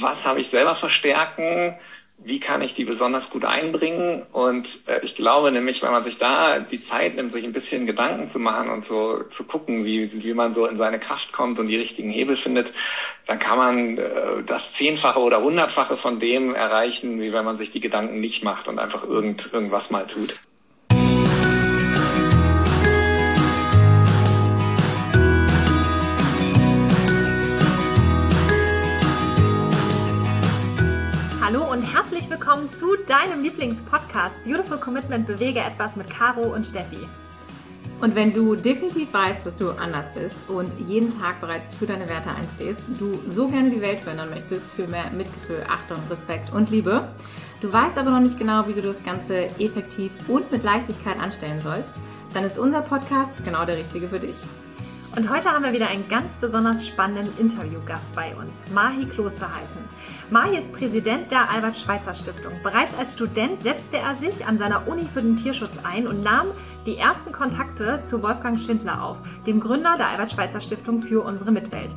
was habe ich selber verstärken, wie kann ich die besonders gut einbringen? Und äh, ich glaube nämlich, wenn man sich da die Zeit nimmt, sich ein bisschen Gedanken zu machen und so zu gucken, wie, wie man so in seine Kraft kommt und die richtigen Hebel findet, dann kann man äh, das Zehnfache oder Hundertfache von dem erreichen, wie wenn man sich die Gedanken nicht macht und einfach irgend, irgendwas mal tut. Willkommen zu deinem Lieblingspodcast Beautiful Commitment Bewege etwas mit Caro und Steffi. Und wenn du definitiv weißt, dass du anders bist und jeden Tag bereits für deine Werte einstehst, du so gerne die Welt verändern möchtest für mehr Mitgefühl, Achtung, Respekt und Liebe, du weißt aber noch nicht genau, wie du das Ganze effektiv und mit Leichtigkeit anstellen sollst, dann ist unser Podcast genau der richtige für dich. Und heute haben wir wieder einen ganz besonders spannenden Interviewgast bei uns, Mahi Klosterhalfen. Mahi ist Präsident der Albert-Schweitzer Stiftung. Bereits als Student setzte er sich an seiner Uni für den Tierschutz ein und nahm die ersten Kontakte zu Wolfgang Schindler auf, dem Gründer der Albert-Schweitzer Stiftung für unsere Mitwelt.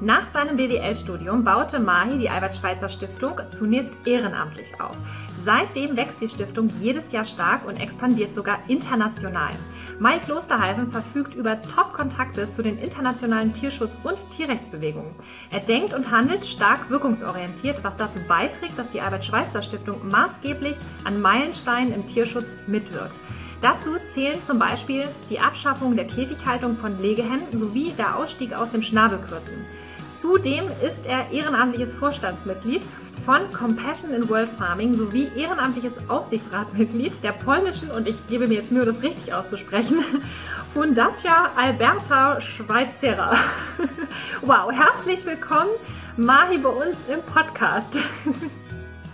Nach seinem BWL-Studium baute Mahi die Albert-Schweitzer Stiftung zunächst ehrenamtlich auf. Seitdem wächst die Stiftung jedes Jahr stark und expandiert sogar international. Mike Klosterhalfen verfügt über Top-Kontakte zu den internationalen Tierschutz- und Tierrechtsbewegungen. Er denkt und handelt stark wirkungsorientiert, was dazu beiträgt, dass die Albert-Schweitzer-Stiftung maßgeblich an Meilensteinen im Tierschutz mitwirkt. Dazu zählen zum Beispiel die Abschaffung der Käfighaltung von Legehennen sowie der Ausstieg aus dem Schnabelkürzen. Zudem ist er ehrenamtliches Vorstandsmitglied von Compassion in World Farming sowie ehrenamtliches Aufsichtsratmitglied der polnischen, und ich gebe mir jetzt Mühe, das richtig auszusprechen, Fundacja Alberta Schweizera. Wow, herzlich willkommen, Mahi, bei uns im Podcast.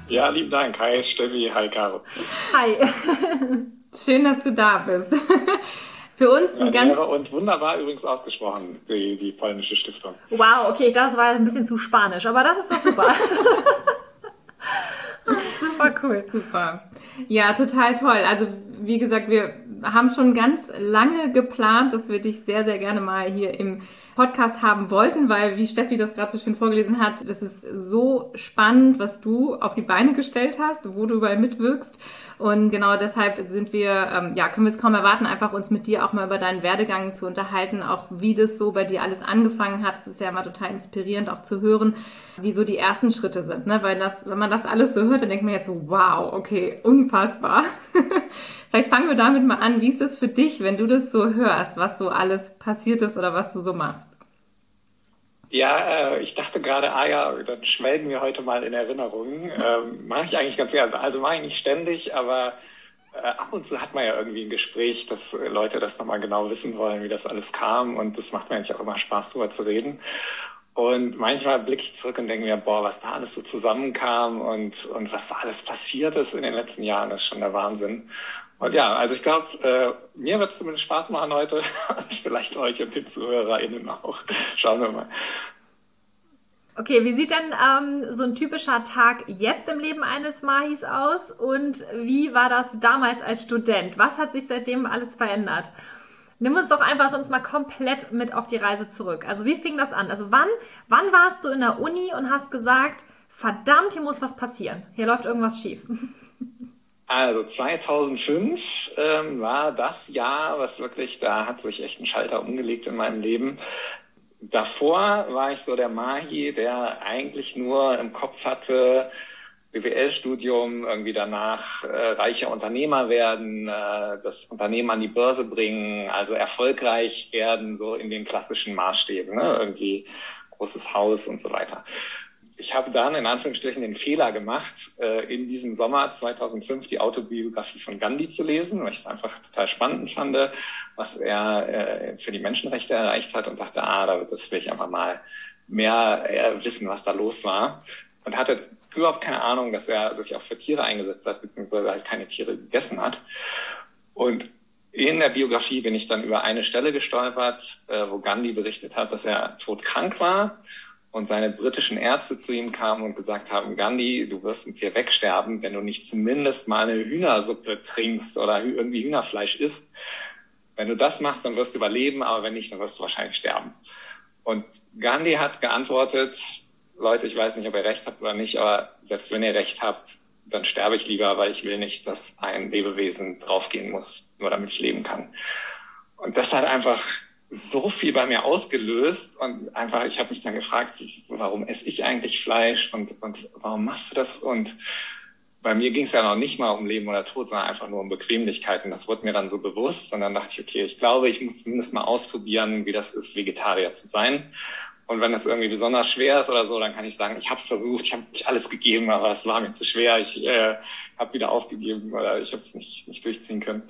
Ja, lieben Dank. Hi Steffi, hi Caro. Hi. Schön, dass du da bist. Für uns ein ja, ganz. Und wunderbar übrigens ausgesprochen, die, die polnische Stiftung. Wow, okay, ich dachte, das war ein bisschen zu spanisch, aber das ist doch super. super cool. Super. Ja, total toll. Also, wie gesagt, wir haben schon ganz lange geplant, dass wir dich sehr, sehr gerne mal hier im Podcast haben wollten, weil, wie Steffi das gerade so schön vorgelesen hat, das ist so spannend, was du auf die Beine gestellt hast, wo du überall mitwirkst. Und genau deshalb sind wir, ähm, ja, können wir es kaum erwarten, einfach uns mit dir auch mal über deinen Werdegang zu unterhalten, auch wie das so bei dir alles angefangen hat. Es ist ja immer total inspirierend, auch zu hören, wie so die ersten Schritte sind, ne? Weil das, wenn man das alles so hört, dann denkt man jetzt so, wow, okay, unfassbar. Vielleicht fangen wir damit mal an. Wie ist es für dich, wenn du das so hörst, was so alles passiert ist oder was du so machst? Ja, äh, ich dachte gerade, ah ja, dann schwelgen wir heute mal in Erinnerungen. Ähm, mache ich eigentlich ganz gerne. Also mache ich nicht ständig, aber äh, ab und zu hat man ja irgendwie ein Gespräch, dass äh, Leute das nochmal genau wissen wollen, wie das alles kam. Und das macht mir eigentlich auch immer Spaß, darüber zu reden. Und manchmal blicke ich zurück und denke mir, boah, was da alles so zusammenkam und, und was da alles passiert ist in den letzten Jahren, ist schon der Wahnsinn. Und ja, also ich glaube, äh, mir wird es zumindest Spaß machen heute vielleicht euch und den ZuhörerInnen auch. Schauen wir mal. Okay, wie sieht denn ähm, so ein typischer Tag jetzt im Leben eines Mahis aus und wie war das damals als Student? Was hat sich seitdem alles verändert? Nimm uns doch einfach sonst mal komplett mit auf die Reise zurück. Also wie fing das an? Also wann, wann warst du in der Uni und hast gesagt, verdammt, hier muss was passieren. Hier läuft irgendwas schief. Also 2005 ähm, war das Jahr, was wirklich, da hat sich echt ein Schalter umgelegt in meinem Leben. Davor war ich so der Mahi, der eigentlich nur im Kopf hatte, BWL-Studium, irgendwie danach äh, reicher Unternehmer werden, äh, das Unternehmen an die Börse bringen, also erfolgreich werden, so in den klassischen Maßstäben, ne? irgendwie großes Haus und so weiter ich habe dann in Anführungsstrichen den Fehler gemacht, äh, in diesem Sommer 2005 die Autobiografie von Gandhi zu lesen, weil ich es einfach total spannend fand, was er äh, für die Menschenrechte erreicht hat und dachte, ah, das will ich einfach mal mehr äh, wissen, was da los war. Und hatte überhaupt keine Ahnung, dass er sich auch für Tiere eingesetzt hat, beziehungsweise halt keine Tiere gegessen hat. Und in der Biografie bin ich dann über eine Stelle gestolpert, wo Gandhi berichtet hat, dass er todkrank war und seine britischen Ärzte zu ihm kamen und gesagt haben, Gandhi, du wirst uns hier wegsterben, wenn du nicht zumindest mal eine Hühnersuppe trinkst oder irgendwie Hühnerfleisch isst. Wenn du das machst, dann wirst du überleben, aber wenn nicht, dann wirst du wahrscheinlich sterben. Und Gandhi hat geantwortet, Leute, ich weiß nicht, ob ihr recht habt oder nicht, aber selbst wenn ihr recht habt, dann sterbe ich lieber, weil ich will nicht, dass ein Lebewesen draufgehen muss, nur damit ich leben kann. Und das hat einfach so viel bei mir ausgelöst und einfach, ich habe mich dann gefragt, warum esse ich eigentlich Fleisch und, und warum machst du das? Und bei mir ging es ja noch nicht mal um Leben oder Tod, sondern einfach nur um Bequemlichkeiten. Das wurde mir dann so bewusst und dann dachte ich, okay, ich glaube, ich muss zumindest mal ausprobieren, wie das ist, Vegetarier zu sein. Und wenn es irgendwie besonders schwer ist oder so, dann kann ich sagen, ich habe es versucht, ich habe nicht alles gegeben, aber es war mir zu schwer, ich äh, habe wieder aufgegeben oder ich habe es nicht, nicht durchziehen können.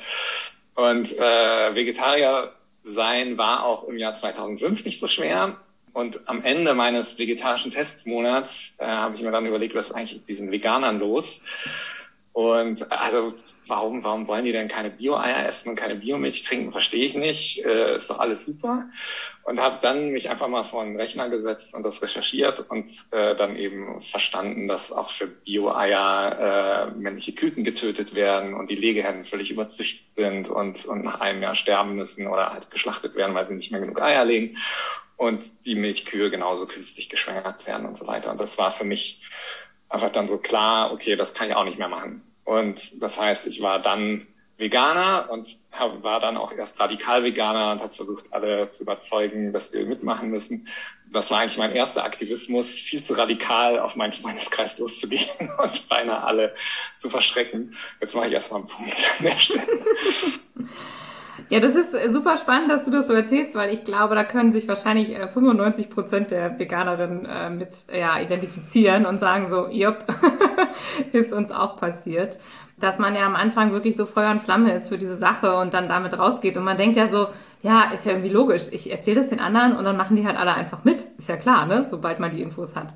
Und äh, Vegetarier sein war auch im Jahr 2005 nicht so schwer. Und am Ende meines vegetarischen Testmonats äh, habe ich mir dann überlegt, was ist eigentlich mit diesen Veganern los? Und also warum, warum wollen die denn keine Bio-Eier essen und keine Biomilch trinken, verstehe ich nicht. Äh, ist doch alles super. Und habe dann mich einfach mal vor einen Rechner gesetzt und das recherchiert und äh, dann eben verstanden, dass auch für Bio-Eier äh, männliche Küken getötet werden und die Legehennen völlig überzüchtet sind und, und nach einem Jahr sterben müssen oder halt geschlachtet werden, weil sie nicht mehr genug Eier legen. Und die Milchkühe genauso künstlich geschwängert werden und so weiter. Und das war für mich einfach dann so klar, okay, das kann ich auch nicht mehr machen. Und das heißt, ich war dann Veganer und war dann auch erst radikal Veganer und habe versucht, alle zu überzeugen, dass wir mitmachen müssen. Das war eigentlich mein erster Aktivismus, viel zu radikal auf meinen Freundeskreis loszugehen und beinahe alle zu verschrecken. Jetzt mache ich erstmal einen Punkt an der Stelle. Ja, das ist super spannend, dass du das so erzählst, weil ich glaube, da können sich wahrscheinlich 95 äh, Prozent der Veganerinnen äh, mit ja, identifizieren und sagen so, jupp, ist uns auch passiert. Dass man ja am Anfang wirklich so Feuer und Flamme ist für diese Sache und dann damit rausgeht. Und man denkt ja so, ja, ist ja irgendwie logisch. Ich erzähle das den anderen und dann machen die halt alle einfach mit. Ist ja klar, ne? Sobald man die Infos hat.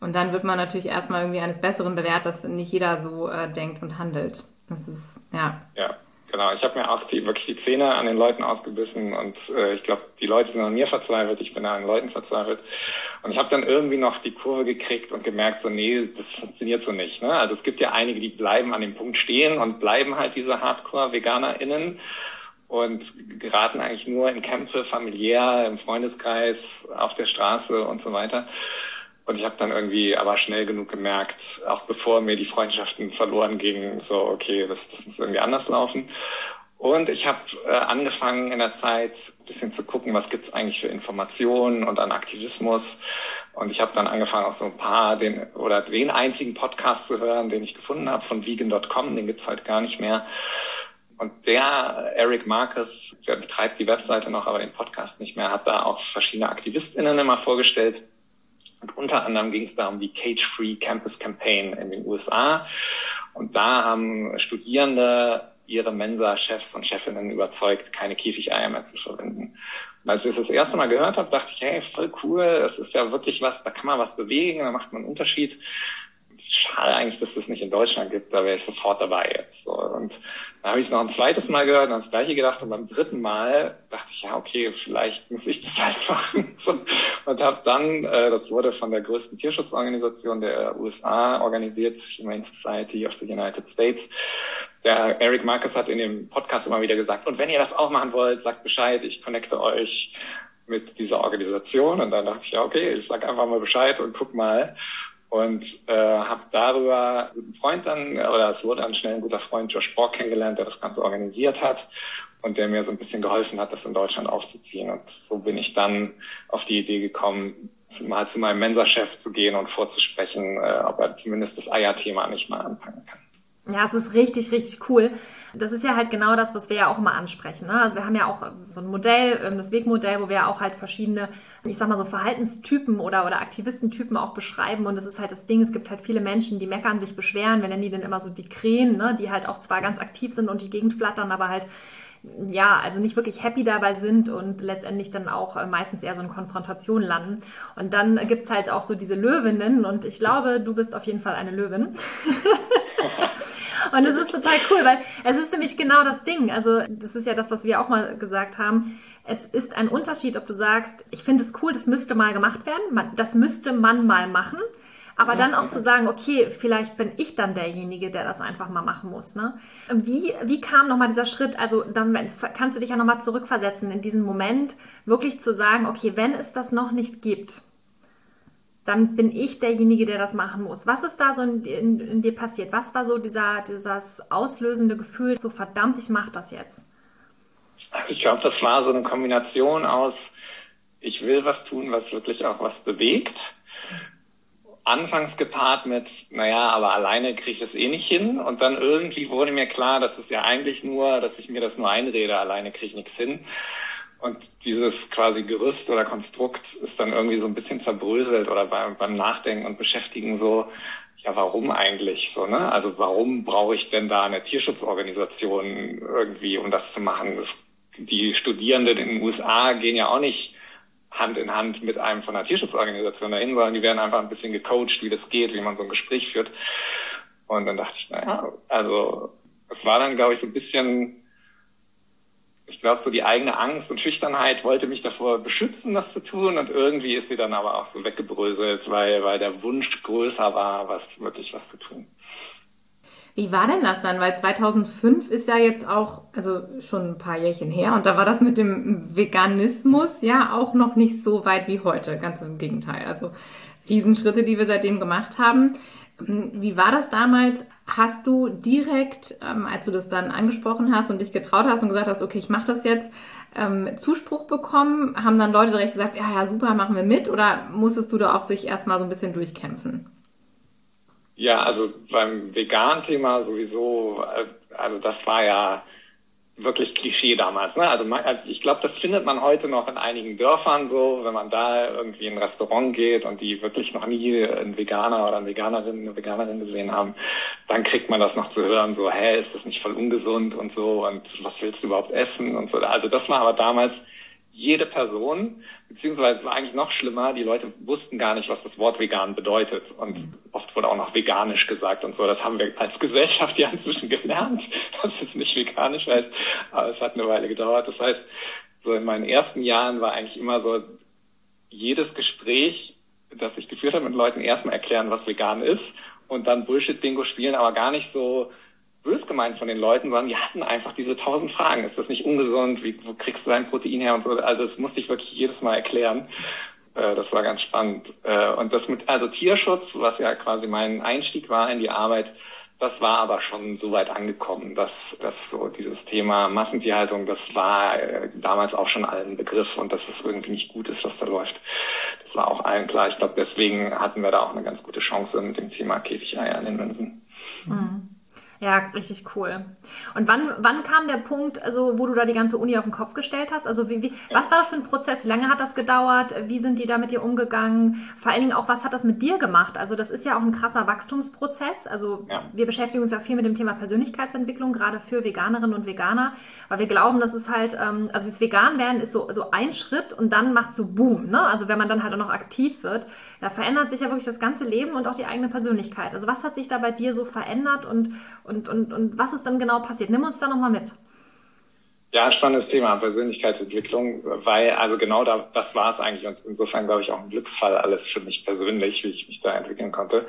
Und dann wird man natürlich erstmal irgendwie eines Besseren belehrt, dass nicht jeder so äh, denkt und handelt. Das ist, ja. Ja. Genau, ich habe mir auch die, wirklich die Zähne an den Leuten ausgebissen und äh, ich glaube, die Leute sind an mir verzweifelt, ich bin an den Leuten verzweifelt. Und ich habe dann irgendwie noch die Kurve gekriegt und gemerkt, so nee, das funktioniert so nicht. Ne? Also es gibt ja einige, die bleiben an dem Punkt stehen und bleiben halt diese Hardcore-VeganerInnen und geraten eigentlich nur in Kämpfe, familiär, im Freundeskreis, auf der Straße und so weiter. Und ich habe dann irgendwie aber schnell genug gemerkt, auch bevor mir die Freundschaften verloren gingen, so, okay, das, das muss irgendwie anders laufen. Und ich habe äh, angefangen in der Zeit ein bisschen zu gucken, was gibt's eigentlich für Informationen und an Aktivismus. Und ich habe dann angefangen, auch so ein paar den oder den einzigen Podcast zu hören, den ich gefunden habe von vegan.com, den gibt's halt gar nicht mehr. Und der Eric Marcus, der betreibt die Webseite noch, aber den Podcast nicht mehr, hat da auch verschiedene AktivistInnen immer vorgestellt und unter anderem ging es da um die Cage-Free Campus Campaign in den USA. Und da haben Studierende ihre Mensa-Chefs und Chefinnen überzeugt, keine Käfigeier mehr zu verwenden. Und als ich das das erste Mal gehört habe, dachte ich, hey, voll cool, das ist ja wirklich was, da kann man was bewegen, da macht man einen Unterschied schade eigentlich, dass es das nicht in Deutschland gibt, da wäre ich sofort dabei jetzt. So. Und dann habe ich es noch ein zweites Mal gehört und das gleiche gedacht und beim dritten Mal dachte ich, ja, okay, vielleicht muss ich das halt machen. So. Und habe dann, äh, das wurde von der größten Tierschutzorganisation der USA organisiert, Humane Society of the United States. Der Eric Marcus hat in dem Podcast immer wieder gesagt, und wenn ihr das auch machen wollt, sagt Bescheid, ich connecte euch mit dieser Organisation. Und dann dachte ich, ja, okay, ich sag einfach mal Bescheid und guck mal und äh, habe darüber einen Freund dann, oder es wurde dann schnell ein guter Freund, Josh Brock, kennengelernt, der das Ganze organisiert hat und der mir so ein bisschen geholfen hat, das in Deutschland aufzuziehen. Und so bin ich dann auf die Idee gekommen, mal zu meinem Mensa-Chef zu gehen und vorzusprechen, äh, ob er zumindest das Eier-Thema nicht mal anfangen kann. Ja, es ist richtig, richtig cool. Das ist ja halt genau das, was wir ja auch immer ansprechen. Ne? Also wir haben ja auch so ein Modell, ähm, das Wegmodell, wo wir auch halt verschiedene, ich sag mal so Verhaltenstypen oder, oder Aktivistentypen auch beschreiben. Und das ist halt das Ding, es gibt halt viele Menschen, die meckern, sich beschweren, wenn die dann immer so die Krähen, ne? die halt auch zwar ganz aktiv sind und die Gegend flattern, aber halt ja, also nicht wirklich happy dabei sind und letztendlich dann auch äh, meistens eher so in Konfrontation landen. Und dann gibt's halt auch so diese Löwinnen und ich glaube, du bist auf jeden Fall eine Löwin. Und es ist total cool, weil es ist nämlich genau das Ding. Also das ist ja das, was wir auch mal gesagt haben. Es ist ein Unterschied, ob du sagst, ich finde es cool, das müsste mal gemacht werden, das müsste man mal machen. Aber dann auch zu sagen, okay, vielleicht bin ich dann derjenige, der das einfach mal machen muss. Ne? Wie, wie kam nochmal dieser Schritt? Also dann kannst du dich ja nochmal zurückversetzen in diesen Moment, wirklich zu sagen, okay, wenn es das noch nicht gibt, dann bin ich derjenige, der das machen muss. Was ist da so in, in, in dir passiert? Was war so dieser, dieses auslösende Gefühl, so verdammt, ich mache das jetzt? Ich glaube, das war so eine Kombination aus, ich will was tun, was wirklich auch was bewegt. Anfangs gepaart mit, naja, aber alleine kriege ich es eh nicht hin. Und dann irgendwie wurde mir klar, dass es ja eigentlich nur, dass ich mir das nur einrede, alleine kriege ich nichts hin. Und dieses quasi Gerüst oder Konstrukt ist dann irgendwie so ein bisschen zerbröselt oder beim, beim Nachdenken und Beschäftigen so, ja, warum eigentlich so, ne? Also warum brauche ich denn da eine Tierschutzorganisation irgendwie, um das zu machen? Das, die Studierenden in den USA gehen ja auch nicht Hand in Hand mit einem von einer Tierschutzorganisation dahin, sondern die werden einfach ein bisschen gecoacht, wie das geht, wie man so ein Gespräch führt. Und dann dachte ich, naja, also es war dann, glaube ich, so ein bisschen ich glaube, so die eigene Angst und Schüchternheit wollte mich davor beschützen, das zu tun. Und irgendwie ist sie dann aber auch so weggebröselt, weil, weil der Wunsch größer war, was wirklich was zu tun. Wie war denn das dann? Weil 2005 ist ja jetzt auch, also schon ein paar Jährchen her und da war das mit dem Veganismus ja auch noch nicht so weit wie heute. Ganz im Gegenteil. Also Riesenschritte, die wir seitdem gemacht haben. Wie war das damals? Hast du direkt, ähm, als du das dann angesprochen hast und dich getraut hast und gesagt hast, okay, ich mache das jetzt, ähm, Zuspruch bekommen? Haben dann Leute direkt gesagt, ja, ja, super, machen wir mit? Oder musstest du da auch sich erstmal so ein bisschen durchkämpfen? Ja, also beim Vegan-Thema sowieso, äh, also das war ja wirklich Klischee damals. Ne? Also, also ich glaube, das findet man heute noch in einigen Dörfern so, wenn man da irgendwie in ein Restaurant geht und die wirklich noch nie einen Veganer oder eine Veganerin, eine Veganerin gesehen haben, dann kriegt man das noch zu hören, so, hä, ist das nicht voll ungesund und so und was willst du überhaupt essen und so. Also das war aber damals jede Person, beziehungsweise es war eigentlich noch schlimmer, die Leute wussten gar nicht, was das Wort vegan bedeutet. Und oft wurde auch noch veganisch gesagt und so. Das haben wir als Gesellschaft ja inzwischen gelernt, dass es nicht veganisch heißt. Aber es hat eine Weile gedauert. Das heißt, so in meinen ersten Jahren war eigentlich immer so, jedes Gespräch, das ich geführt habe mit Leuten, erstmal erklären, was vegan ist und dann Bullshit-Bingo spielen, aber gar nicht so, bös gemeint von den Leuten, sondern die hatten einfach diese tausend Fragen. Ist das nicht ungesund? Wie, wo kriegst du dein Protein her und so? Also das musste ich wirklich jedes Mal erklären. Äh, das war ganz spannend. Äh, und das mit, also Tierschutz, was ja quasi mein Einstieg war in die Arbeit, das war aber schon so weit angekommen, dass, dass so dieses Thema Massentierhaltung, das war äh, damals auch schon allen Begriff und dass es irgendwie nicht gut ist, was da läuft. Das war auch allen klar. Ich glaube, deswegen hatten wir da auch eine ganz gute Chance mit dem Thema Käfigeier in den Münzen. Mhm. Ja, richtig cool. Und wann, wann kam der Punkt, also, wo du da die ganze Uni auf den Kopf gestellt hast? Also, wie, wie, was war das für ein Prozess? Wie lange hat das gedauert? Wie sind die da mit dir umgegangen? Vor allen Dingen auch, was hat das mit dir gemacht? Also, das ist ja auch ein krasser Wachstumsprozess. Also, ja. wir beschäftigen uns ja viel mit dem Thema Persönlichkeitsentwicklung, gerade für Veganerinnen und Veganer, weil wir glauben, dass es halt, ähm, also, das Vegan-Werden ist so, so ein Schritt und dann macht so Boom, ne? Also, wenn man dann halt auch noch aktiv wird, da verändert sich ja wirklich das ganze Leben und auch die eigene Persönlichkeit. Also, was hat sich da bei dir so verändert und und, und, und was ist dann genau passiert? Nimm uns da nochmal mit. Ja, spannendes Thema, Persönlichkeitsentwicklung, weil also genau da, das war es eigentlich und insofern glaube ich auch ein Glücksfall alles für mich persönlich, wie ich mich da entwickeln konnte.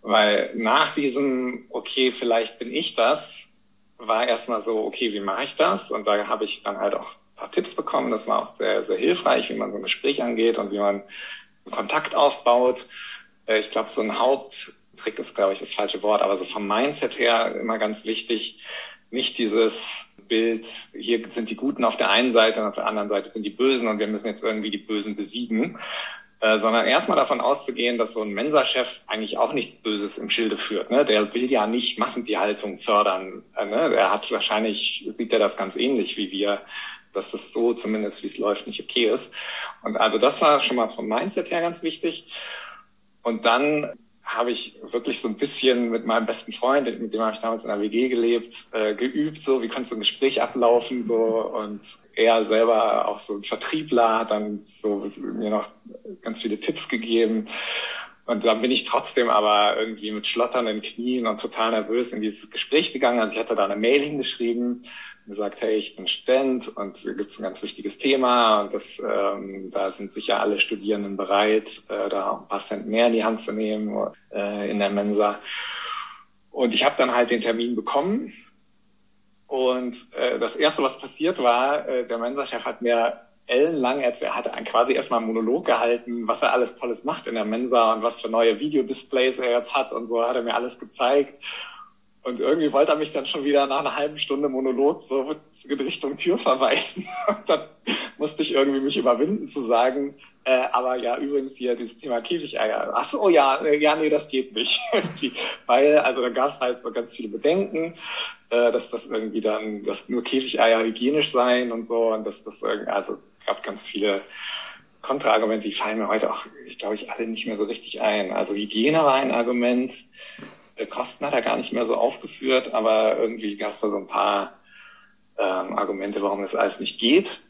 Weil nach diesem, okay, vielleicht bin ich das, war erstmal so, okay, wie mache ich das? Und da habe ich dann halt auch ein paar Tipps bekommen. Das war auch sehr, sehr hilfreich, wie man so ein Gespräch angeht und wie man Kontakt aufbaut. Äh, ich glaube, so ein Haupt Trick ist, glaube ich, das falsche Wort, aber so vom Mindset her immer ganz wichtig, nicht dieses Bild, hier sind die Guten auf der einen Seite und auf der anderen Seite sind die Bösen und wir müssen jetzt irgendwie die Bösen besiegen, äh, sondern erstmal davon auszugehen, dass so ein Mensa-Chef eigentlich auch nichts Böses im Schilde führt. Ne? Der will ja nicht Massentierhaltung fördern. Äh, ne? Er hat wahrscheinlich, sieht er das ganz ähnlich wie wir, dass das so zumindest, wie es läuft, nicht okay ist. Und also das war schon mal vom Mindset her ganz wichtig. Und dann habe ich wirklich so ein bisschen mit meinem besten Freund, mit dem habe ich damals in der WG gelebt, äh, geübt, so. Wie könnte so ein Gespräch ablaufen, so. Und er selber auch so ein Vertriebler hat dann so mir noch ganz viele Tipps gegeben. Und dann bin ich trotzdem aber irgendwie mit schlotternden Knien und total nervös in dieses Gespräch gegangen. Also ich hatte da eine Mail hingeschrieben gesagt, hey, ich bin Student und hier gibt es ein ganz wichtiges Thema und das, ähm, da sind sicher alle Studierenden bereit, äh, da ein paar Cent mehr in die Hand zu nehmen äh, in der Mensa. Und ich habe dann halt den Termin bekommen und äh, das Erste, was passiert war, äh, der Mensa-Chef hat mir ellenlang. Er hatte quasi erstmal einen Monolog gehalten, was er alles Tolles macht in der Mensa und was für neue Videodisplays er jetzt hat und so hat er mir alles gezeigt. Und irgendwie wollte er mich dann schon wieder nach einer halben Stunde Monolog so in Richtung Tür verweisen. Und dann musste ich irgendwie mich überwinden zu sagen, äh, aber ja, übrigens hier dieses Thema Käfigeier. Ach so, ja, äh, ja, nee, das geht nicht. Weil, also da gab es halt so ganz viele Bedenken, äh, dass das irgendwie dann, dass nur Käfigeier hygienisch seien und so und dass das irgendwie, also gab ganz viele Kontraargumente, die fallen mir heute auch, ich glaube ich, alle nicht mehr so richtig ein. Also Hygiene war ein Argument, Kosten hat er gar nicht mehr so aufgeführt, aber irgendwie gab es da so ein paar ähm, Argumente, warum das alles nicht geht.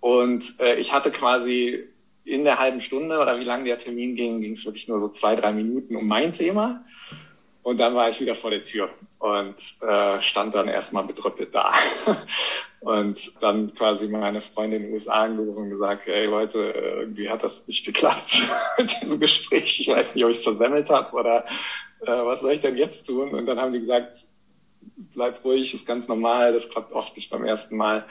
Und äh, ich hatte quasi in der halben Stunde oder wie lange der Termin ging, ging es wirklich nur so zwei, drei Minuten um mein Thema. Und dann war ich wieder vor der Tür und äh, stand dann erstmal bedrüppelt da. und dann quasi meine Freundin in den USA angerufen und gesagt, hey Leute, irgendwie hat das nicht geklappt mit diesem Gespräch. Ich weiß nicht, ob ich es versemmelt habe oder äh, was soll ich denn jetzt tun? Und dann haben die gesagt, bleib ruhig, ist ganz normal, das klappt oft nicht beim ersten Mal.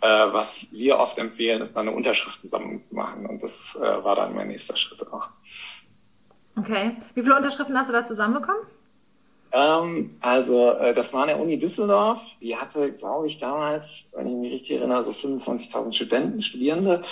Äh, was wir oft empfehlen, ist dann eine Unterschriftensammlung zu machen. Und das äh, war dann mein nächster Schritt auch. Okay. Wie viele Unterschriften hast du da zusammenbekommen? Ähm, also äh, das war an der Uni Düsseldorf. Die hatte, glaube ich, damals, wenn ich mich richtig erinnere, so 25.000 Studenten, Studierende.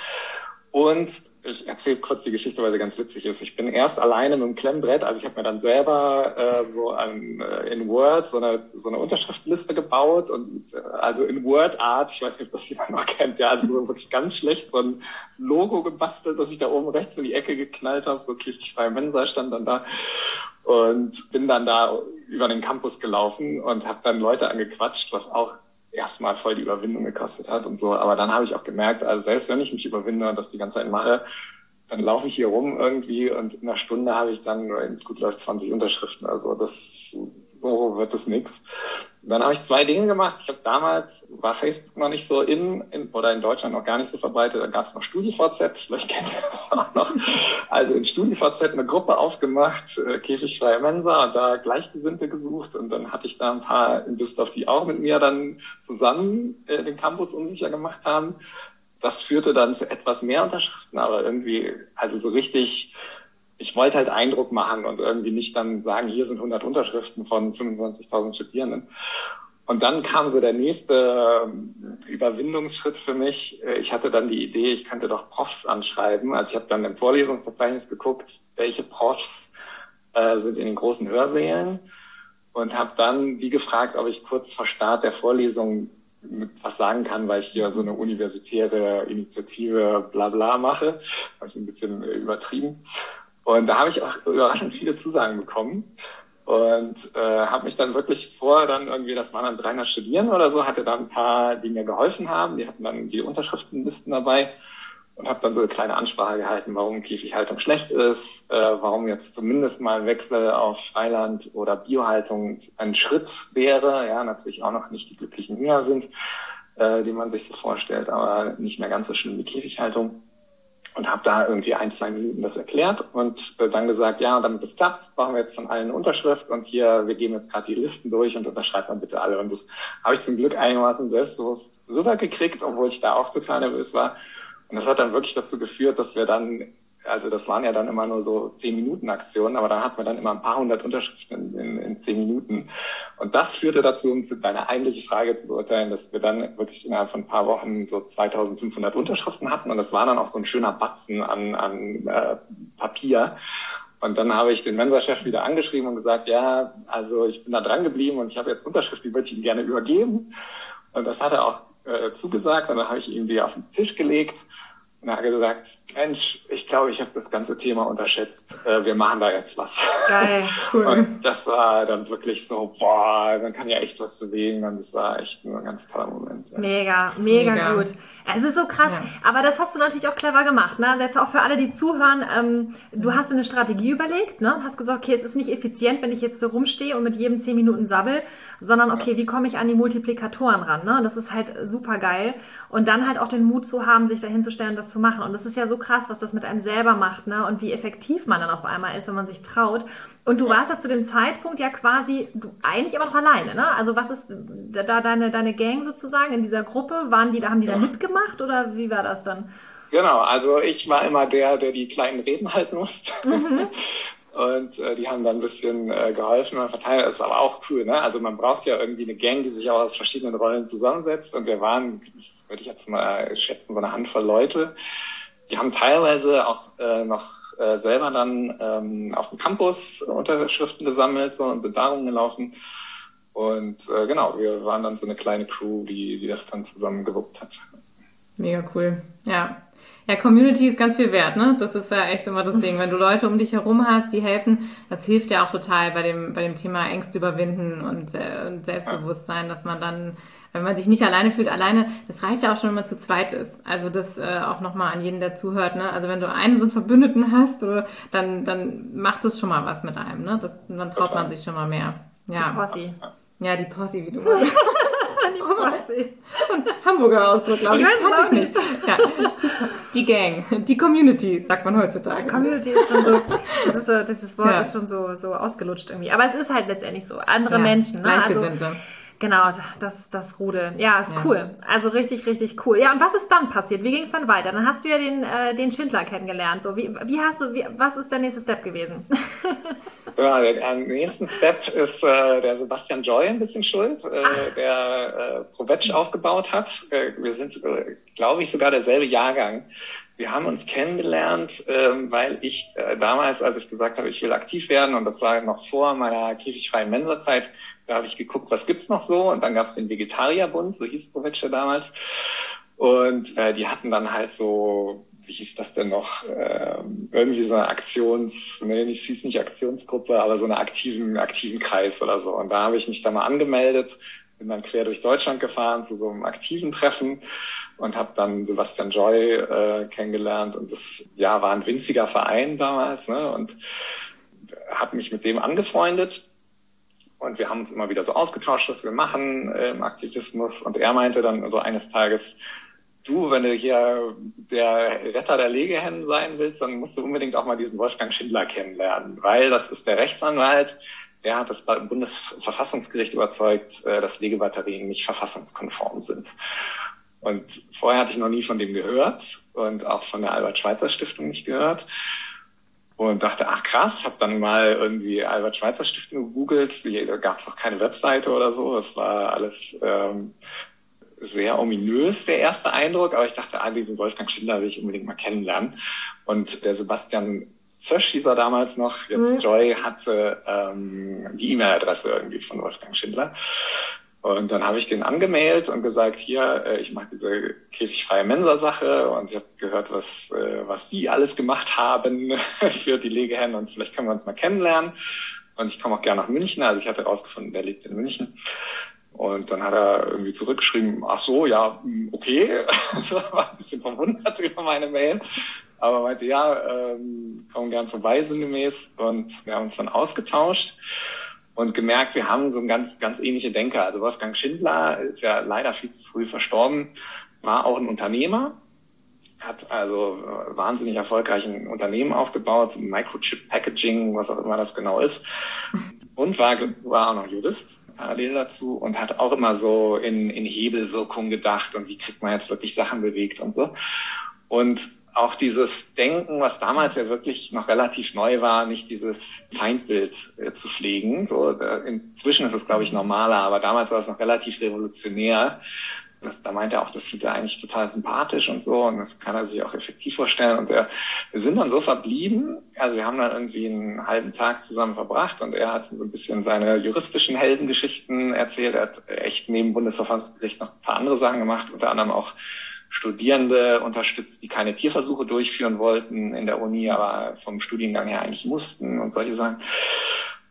Und ich erzähle kurz die Geschichte, weil sie ganz witzig ist. Ich bin erst alleine mit dem Klemmbrett, also ich habe mir dann selber äh, so ein, äh, in Word so eine, so eine Unterschriftenliste gebaut und äh, also in Word-Art, ich weiß nicht, ob das jemand noch kennt, ja, also so wirklich ganz schlecht so ein Logo gebastelt, das ich da oben rechts in die Ecke geknallt habe, so kirchlich-freie Mensa stand dann da und bin dann da über den Campus gelaufen und habe dann Leute angequatscht, was auch erstmal voll die Überwindung gekostet hat und so. Aber dann habe ich auch gemerkt, also selbst wenn ich mich überwinde und das die ganze Zeit mache, dann laufe ich hier rum irgendwie und in einer Stunde habe ich dann, wenn es gut läuft, 20 Unterschriften. Also das so wird es nix. Dann habe ich zwei Dinge gemacht. Ich habe damals, war Facebook noch nicht so in, in oder in Deutschland noch gar nicht so verbreitet, da gab es noch StudiVZ, vielleicht kennt ihr das auch noch. Also in StudiVZ eine Gruppe aufgemacht, äh, Käfigfreie Mensa, und da Gleichgesinnte gesucht und dann hatte ich da ein paar in Düsseldorf, die auch mit mir dann zusammen äh, den Campus unsicher gemacht haben. Das führte dann zu etwas mehr Unterschriften, aber irgendwie, also so richtig ich wollte halt Eindruck machen und irgendwie nicht dann sagen, hier sind 100 Unterschriften von 25.000 Studierenden. Und dann kam so der nächste ähm, Überwindungsschritt für mich. Äh, ich hatte dann die Idee, ich könnte doch Profs anschreiben. Also ich habe dann im Vorlesungsverzeichnis geguckt, welche Profs äh, sind in den großen Hörsälen und habe dann die gefragt, ob ich kurz vor Start der Vorlesung was sagen kann, weil ich hier so eine universitäre Initiative bla bla mache. Habe ich ein bisschen äh, übertrieben. Und da habe ich auch überraschend viele Zusagen bekommen. Und äh, habe mich dann wirklich vor, dann irgendwie, das waren dann 300 Studierende oder so, hatte da ein paar, die mir geholfen haben, die hatten dann die Unterschriftenlisten dabei. Und habe dann so eine kleine Ansprache gehalten, warum Käfighaltung schlecht ist, äh, warum jetzt zumindest mal ein Wechsel auf Freiland oder Biohaltung ein Schritt wäre, ja, natürlich auch noch nicht die glücklichen Hühner sind, äh, die man sich so vorstellt, aber nicht mehr ganz so schlimm wie Käfighaltung und habe da irgendwie ein, zwei Minuten das erklärt und äh, dann gesagt, ja, damit es klappt, brauchen wir jetzt von allen eine Unterschrift und hier, wir gehen jetzt gerade die Listen durch und unterschreibt man bitte alle. Und das habe ich zum Glück einigermaßen selbstbewusst rübergekriegt, obwohl ich da auch total nervös war. Und das hat dann wirklich dazu geführt, dass wir dann also das waren ja dann immer nur so zehn Minuten Aktionen, aber da hat man dann immer ein paar hundert Unterschriften in, in, in zehn Minuten. Und das führte dazu, um deine eigentliche Frage zu beurteilen, dass wir dann wirklich innerhalb von ein paar Wochen so 2500 Unterschriften hatten und das war dann auch so ein schöner Batzen an, an äh, Papier. Und dann habe ich den Mensa-Chef wieder angeschrieben und gesagt, ja, also ich bin da dran geblieben und ich habe jetzt Unterschriften, die würde ich ihm gerne übergeben. Und das hat er auch äh, zugesagt und dann habe ich ihm die auf den Tisch gelegt und hat gesagt, Mensch, ich glaube, ich habe das ganze Thema unterschätzt. Äh, wir machen da jetzt was. Geil, cool. Und das war dann wirklich so, boah, man kann ja echt was bewegen. Und das war echt nur ein ganz toller Moment. Ja. Mega, mega, mega, gut. Es ist so krass. Ja. Aber das hast du natürlich auch clever gemacht. Ne? Jetzt auch für alle, die zuhören, ähm, du hast eine Strategie überlegt, ne? hast gesagt, okay, es ist nicht effizient, wenn ich jetzt so rumstehe und mit jedem zehn Minuten sabbel, sondern okay, wie komme ich an die Multiplikatoren ran? Ne? Das ist halt super geil. Und dann halt auch den Mut zu haben, sich dahin zu stellen, das zu machen. Und das ist ja so krass, was das mit einem selber macht, ne? Und wie effektiv man dann auf einmal ist, wenn man sich traut. Und du warst ja zu dem Zeitpunkt ja quasi, du eigentlich aber noch alleine, ne? Also was ist da deine, deine Gang sozusagen in dieser Gruppe? Waren die, da haben die da mitgemacht oder wie war das dann? Genau, also ich war immer der, der die kleinen Reden halten musste. Mhm. Und äh, die haben dann ein bisschen äh, geholfen und verteilt. Das ist aber auch cool, ne? Also man braucht ja irgendwie eine Gang, die sich auch aus verschiedenen Rollen zusammensetzt. Und wir waren, würde ich jetzt mal schätzen, so eine Handvoll Leute. Die haben teilweise auch äh, noch äh, selber dann ähm, auf dem Campus Unterschriften gesammelt so, und sind darum gelaufen. Und äh, genau, wir waren dann so eine kleine Crew, die, die das dann zusammen gewuppt hat. Mega cool. Ja, ja, Community ist ganz viel wert, ne? Das ist ja echt immer das Ding. Wenn du Leute um dich herum hast, die helfen, das hilft ja auch total bei dem, bei dem Thema Ängste überwinden und, äh, und Selbstbewusstsein, dass man dann, wenn man sich nicht alleine fühlt, alleine, das reicht ja auch schon, wenn man zu zweit ist. Also das äh, auch nochmal an jeden, der zuhört, ne? Also wenn du einen so einen Verbündeten hast, oder, dann, dann macht das schon mal was mit einem, ne? Das, dann traut man sich schon mal mehr. Ja. Die Posse. Ja, die Posse, wie du sagst. die Posse. So ein Hamburger Ausdruck, glaube ich. Ich weiß es nicht. nicht. Ja. Die Gang, die Community, sagt man heutzutage. Community ist schon so, das ist so, dieses Wort ja. ist schon so, so ausgelutscht irgendwie. Aber es ist halt letztendlich so. Andere ja, Menschen, ne? Also, Genau, das, das Rudel. Ja, ist ja. cool. Also richtig, richtig cool. Ja, und was ist dann passiert? Wie ging es dann weiter? Dann hast du ja den, äh, den Schindler kennengelernt. So, wie, wie hast du, wie, was ist der nächste Step gewesen? ja, der, der nächste Step ist äh, der Sebastian Joy ein bisschen schuld, äh, der äh, Provetsch aufgebaut hat. Äh, wir sind, äh, glaube ich, sogar derselbe Jahrgang. Wir haben uns kennengelernt, ähm, weil ich äh, damals, als ich gesagt habe, ich will aktiv werden, und das war noch vor meiner käfigfreien Mensa-Zeit, da habe ich geguckt, was gibt's noch so? Und dann gab es den Vegetarierbund, so hieß Provetsche damals. Und äh, die hatten dann halt so, wie hieß das denn noch, äh, irgendwie so eine Aktions, nee, ich hieß nicht Aktionsgruppe, aber so eine aktiven, aktiven Kreis oder so. Und da habe ich mich da mal angemeldet, bin dann quer durch Deutschland gefahren zu so einem aktiven Treffen und habe dann Sebastian Joy äh, kennengelernt. Und das ja war ein winziger Verein damals, ne? Und habe mich mit dem angefreundet und wir haben uns immer wieder so ausgetauscht, was wir machen äh, im Aktivismus. Und er meinte dann so eines Tages, du, wenn du hier der Retter der Legehennen sein willst, dann musst du unbedingt auch mal diesen Wolfgang Schindler kennenlernen, weil das ist der Rechtsanwalt, der hat das Bundesverfassungsgericht überzeugt, äh, dass Legebatterien nicht verfassungskonform sind. Und vorher hatte ich noch nie von dem gehört und auch von der Albert-Schweitzer-Stiftung nicht gehört und dachte, ach krass, habe dann mal irgendwie Albert Schweitzer Stiftung gegoogelt, da gab es auch keine Webseite oder so, das war alles ähm, sehr ominös, der erste Eindruck, aber ich dachte, ah, diesen Wolfgang Schindler will ich unbedingt mal kennenlernen. Und der Sebastian Zösch hieß er damals noch, jetzt mhm. Joy hatte ähm, die E-Mail-Adresse irgendwie von Wolfgang Schindler. Und dann habe ich den angemailt und gesagt, hier, äh, ich mache diese käfigfreie Mensa-Sache und ich habe gehört, was, äh, was Sie alles gemacht haben für die Legehennen und vielleicht können wir uns mal kennenlernen. Und ich komme auch gerne nach München, also ich hatte herausgefunden, der lebt in München. Und dann hat er irgendwie zurückgeschrieben, ach so, ja, hm, okay. Also war ein bisschen verwundert über meine Mail. Aber meinte, ja, ähm, komm gern vorbei sinngemäß. Und wir haben uns dann ausgetauscht und gemerkt, wir haben so ein ganz, ganz ähnliche Denker. Also Wolfgang Schindler ist ja leider viel zu früh verstorben, war auch ein Unternehmer, hat also äh, wahnsinnig erfolgreich ein Unternehmen aufgebaut, Microchip Packaging, was auch immer das genau ist, und war, war auch noch Jurist parallel dazu und hat auch immer so in, in Hebelwirkung gedacht und wie kriegt man jetzt wirklich Sachen bewegt und so. Und auch dieses Denken, was damals ja wirklich noch relativ neu war, nicht dieses Feindbild äh, zu pflegen. So, inzwischen ist es, glaube ich, normaler, aber damals war es noch relativ revolutionär. Das, da meint er auch, das findet er eigentlich total sympathisch und so und das kann er sich auch effektiv vorstellen. Und er, wir sind dann so verblieben, also wir haben dann irgendwie einen halben Tag zusammen verbracht und er hat so ein bisschen seine juristischen Heldengeschichten erzählt. Er hat echt neben Bundesverfassungsgericht noch ein paar andere Sachen gemacht, unter anderem auch Studierende unterstützt, die keine Tierversuche durchführen wollten in der Uni, aber vom Studiengang her eigentlich mussten und solche Sachen.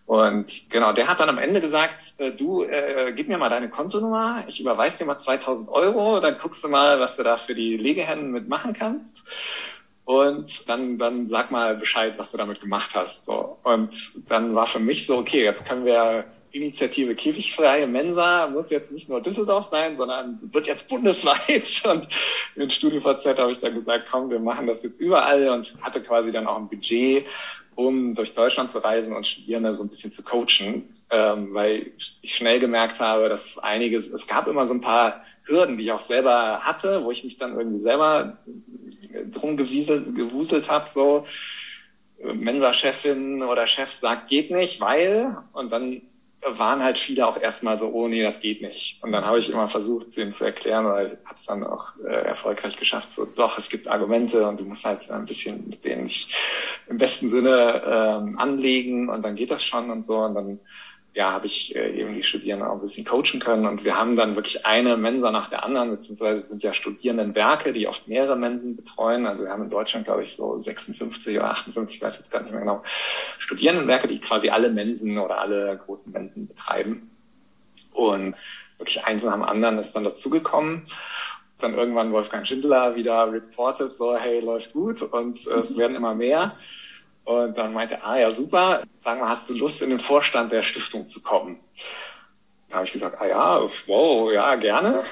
Und genau, der hat dann am Ende gesagt, äh, du, äh, gib mir mal deine Kontonummer, ich überweise dir mal 2000 Euro, dann guckst du mal, was du da für die Legehennen mitmachen kannst. Und dann, dann sag mal Bescheid, was du damit gemacht hast. So. Und dann war für mich so, okay, jetzt können wir Initiative Käfigfreie Mensa muss jetzt nicht nur Düsseldorf sein, sondern wird jetzt bundesweit. Und in StudiVZ habe ich dann gesagt, komm, wir machen das jetzt überall und hatte quasi dann auch ein Budget, um durch Deutschland zu reisen und Studierende so ein bisschen zu coachen, ähm, weil ich schnell gemerkt habe, dass einiges, es gab immer so ein paar Hürden, die ich auch selber hatte, wo ich mich dann irgendwie selber drum gewieselt, gewuselt habe, so Mensa-Chefin oder Chef sagt, geht nicht, weil, und dann waren halt viele auch erstmal so, oh nee, das geht nicht. Und dann habe ich immer versucht, denen zu erklären, oder habe es dann auch äh, erfolgreich geschafft, so doch, es gibt Argumente und du musst halt ein bisschen mit denen nicht im besten Sinne ähm, anlegen und dann geht das schon und so. Und dann ja, habe ich äh, eben die Studierenden auch ein bisschen coachen können. Und wir haben dann wirklich eine Mensa nach der anderen, beziehungsweise sind ja Studierendenwerke, die oft mehrere Mensen betreuen. Also wir haben in Deutschland, glaube ich, so 56 oder 58, ich weiß jetzt gar nicht mehr genau, Studierendenwerke, die quasi alle Mensen oder alle großen Mensen betreiben. Und wirklich eins nach dem anderen ist dann dazugekommen. Dann irgendwann Wolfgang Schindler wieder reportet, so, hey, läuft gut und äh, es werden immer mehr. Und dann meinte er, ah ja, super, sag mal, hast du Lust, in den Vorstand der Stiftung zu kommen? Da habe ich gesagt, ah ja, wow, ja, gerne.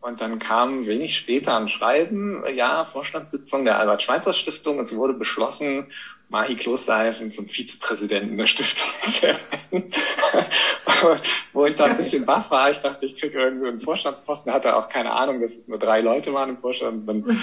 Und dann kam wenig später ein Schreiben, ja, Vorstandssitzung der Albert-Schweitzer-Stiftung. Es wurde beschlossen, Mahi Klosterhalfen zum Vizepräsidenten der Stiftung zu ernennen. Wo ich da ein bisschen baff war. Ich dachte, ich kriege irgendwie einen Vorstandsposten. Hatte auch keine Ahnung, dass es nur drei Leute waren im Vorstand. Dann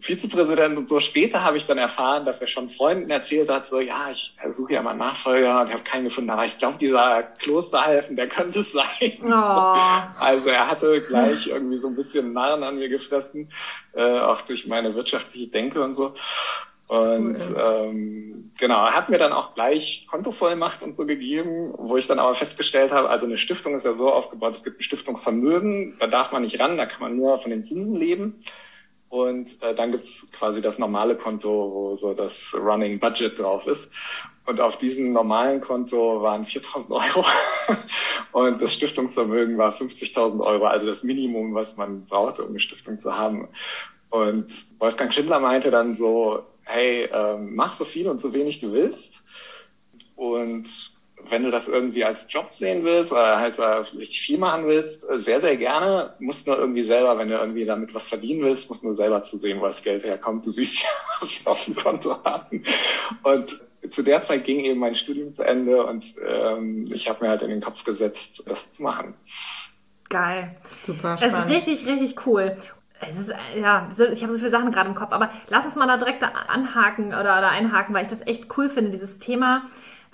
Vizepräsident und so. Später habe ich dann erfahren, dass er schon Freunden erzählt hat, so, ja, ich suche ja mal Nachfolger und ich habe keinen gefunden, aber ich glaube, dieser Klosterhalfen, der könnte es sein. Oh. Also er hatte gleich irgendwie so ein bisschen Narren an mir gefressen, äh, auch durch meine wirtschaftliche Denke und so. Und cool. ähm, genau, er hat mir dann auch gleich Kontovollmacht und so gegeben, wo ich dann aber festgestellt habe, also eine Stiftung ist ja so aufgebaut, es gibt ein Stiftungsvermögen, da darf man nicht ran, da kann man nur von den Zinsen leben. Und äh, dann gibt's quasi das normale Konto, wo so das Running Budget drauf ist. Und auf diesem normalen Konto waren 4.000 Euro und das Stiftungsvermögen war 50.000 Euro, also das Minimum, was man brauchte, um eine Stiftung zu haben. Und Wolfgang Schindler meinte dann so, hey, ähm, mach so viel und so wenig du willst. Und wenn du das irgendwie als Job sehen willst oder halt äh, richtig viel machen willst, äh, sehr, sehr gerne. Musst nur irgendwie selber, wenn du irgendwie damit was verdienen willst, musst nur selber zu sehen, wo das Geld herkommt. Du siehst ja, was wir auf dem Konto haben. Und zu der Zeit ging eben mein Studium zu Ende und ähm, ich habe mir halt in den Kopf gesetzt, das zu machen. Geil. Super spannend. Das ist richtig, richtig cool. Es ist, ja, ich habe so viele Sachen gerade im Kopf, aber lass es mal da direkt anhaken oder, oder einhaken, weil ich das echt cool finde, dieses Thema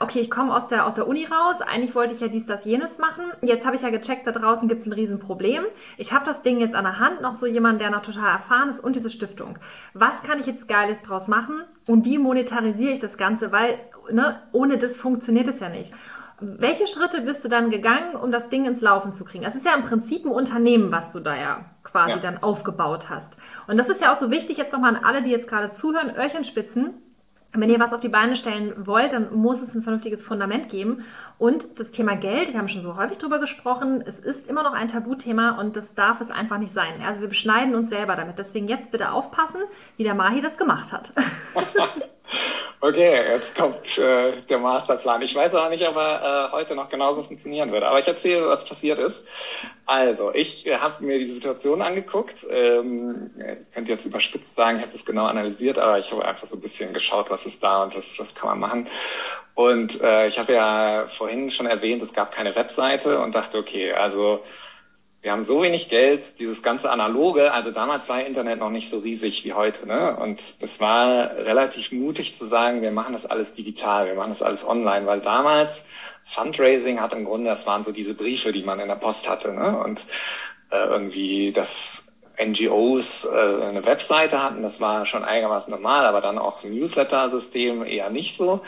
okay, ich komme aus der, aus der Uni raus, eigentlich wollte ich ja dies, das, jenes machen. Jetzt habe ich ja gecheckt, da draußen gibt es ein Riesenproblem. Ich habe das Ding jetzt an der Hand, noch so jemand, der noch total erfahren ist und diese Stiftung. Was kann ich jetzt Geiles draus machen und wie monetarisiere ich das Ganze? Weil ne, ohne das funktioniert es ja nicht. Welche Schritte bist du dann gegangen, um das Ding ins Laufen zu kriegen? Es ist ja im Prinzip ein Unternehmen, was du da ja quasi ja. dann aufgebaut hast. Und das ist ja auch so wichtig jetzt nochmal an alle, die jetzt gerade zuhören, Öhrchen spitzen wenn ihr was auf die Beine stellen wollt, dann muss es ein vernünftiges Fundament geben. Und das Thema Geld, wir haben schon so häufig drüber gesprochen, es ist immer noch ein Tabuthema und das darf es einfach nicht sein. Also wir beschneiden uns selber damit. Deswegen jetzt bitte aufpassen, wie der Mahi das gemacht hat. Okay, jetzt kommt äh, der Masterplan. Ich weiß auch nicht, ob er äh, heute noch genauso funktionieren würde. Aber ich erzähle, was passiert ist. Also, ich äh, habe mir die Situation angeguckt. Ähm, könnte jetzt überspitzt sagen, ich habe das genau analysiert, aber ich habe einfach so ein bisschen geschaut, was ist da und was, was kann man machen. Und äh, ich habe ja vorhin schon erwähnt, es gab keine Webseite und dachte, okay, also wir haben so wenig Geld, dieses ganze Analoge, also damals war Internet noch nicht so riesig wie heute, ne? Und es war relativ mutig zu sagen, wir machen das alles digital, wir machen das alles online, weil damals Fundraising hat im Grunde, das waren so diese Briefe, die man in der Post hatte, ne? Und äh, irgendwie das NGOs äh, eine Webseite hatten, das war schon einigermaßen normal, aber dann auch Newsletter-System eher nicht so.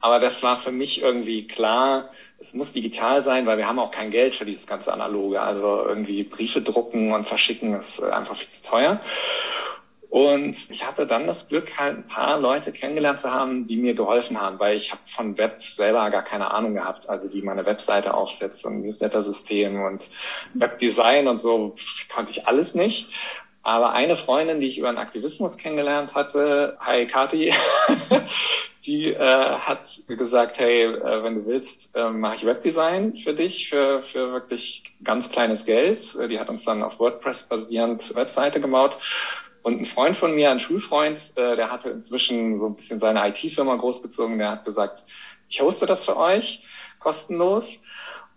Aber das war für mich irgendwie klar, es muss digital sein, weil wir haben auch kein Geld für dieses ganze Analoge. Also irgendwie Briefe drucken und verschicken ist äh, einfach viel zu teuer. Und ich hatte dann das Glück, halt ein paar Leute kennengelernt zu haben, die mir geholfen haben, weil ich habe von Web selber gar keine Ahnung gehabt, also wie meine Webseite aufsetzt und Newsletter-System und Webdesign und so konnte ich alles nicht. Aber eine Freundin, die ich über den Aktivismus kennengelernt hatte, hi Kati, die äh, hat gesagt, hey, äh, wenn du willst, äh, mache ich Webdesign für dich, für, für wirklich ganz kleines Geld. Äh, die hat uns dann auf WordPress basierend Webseite gebaut. Und ein Freund von mir, ein Schulfreund, äh, der hatte inzwischen so ein bisschen seine IT-Firma großgezogen, der hat gesagt, ich hoste das für euch, kostenlos.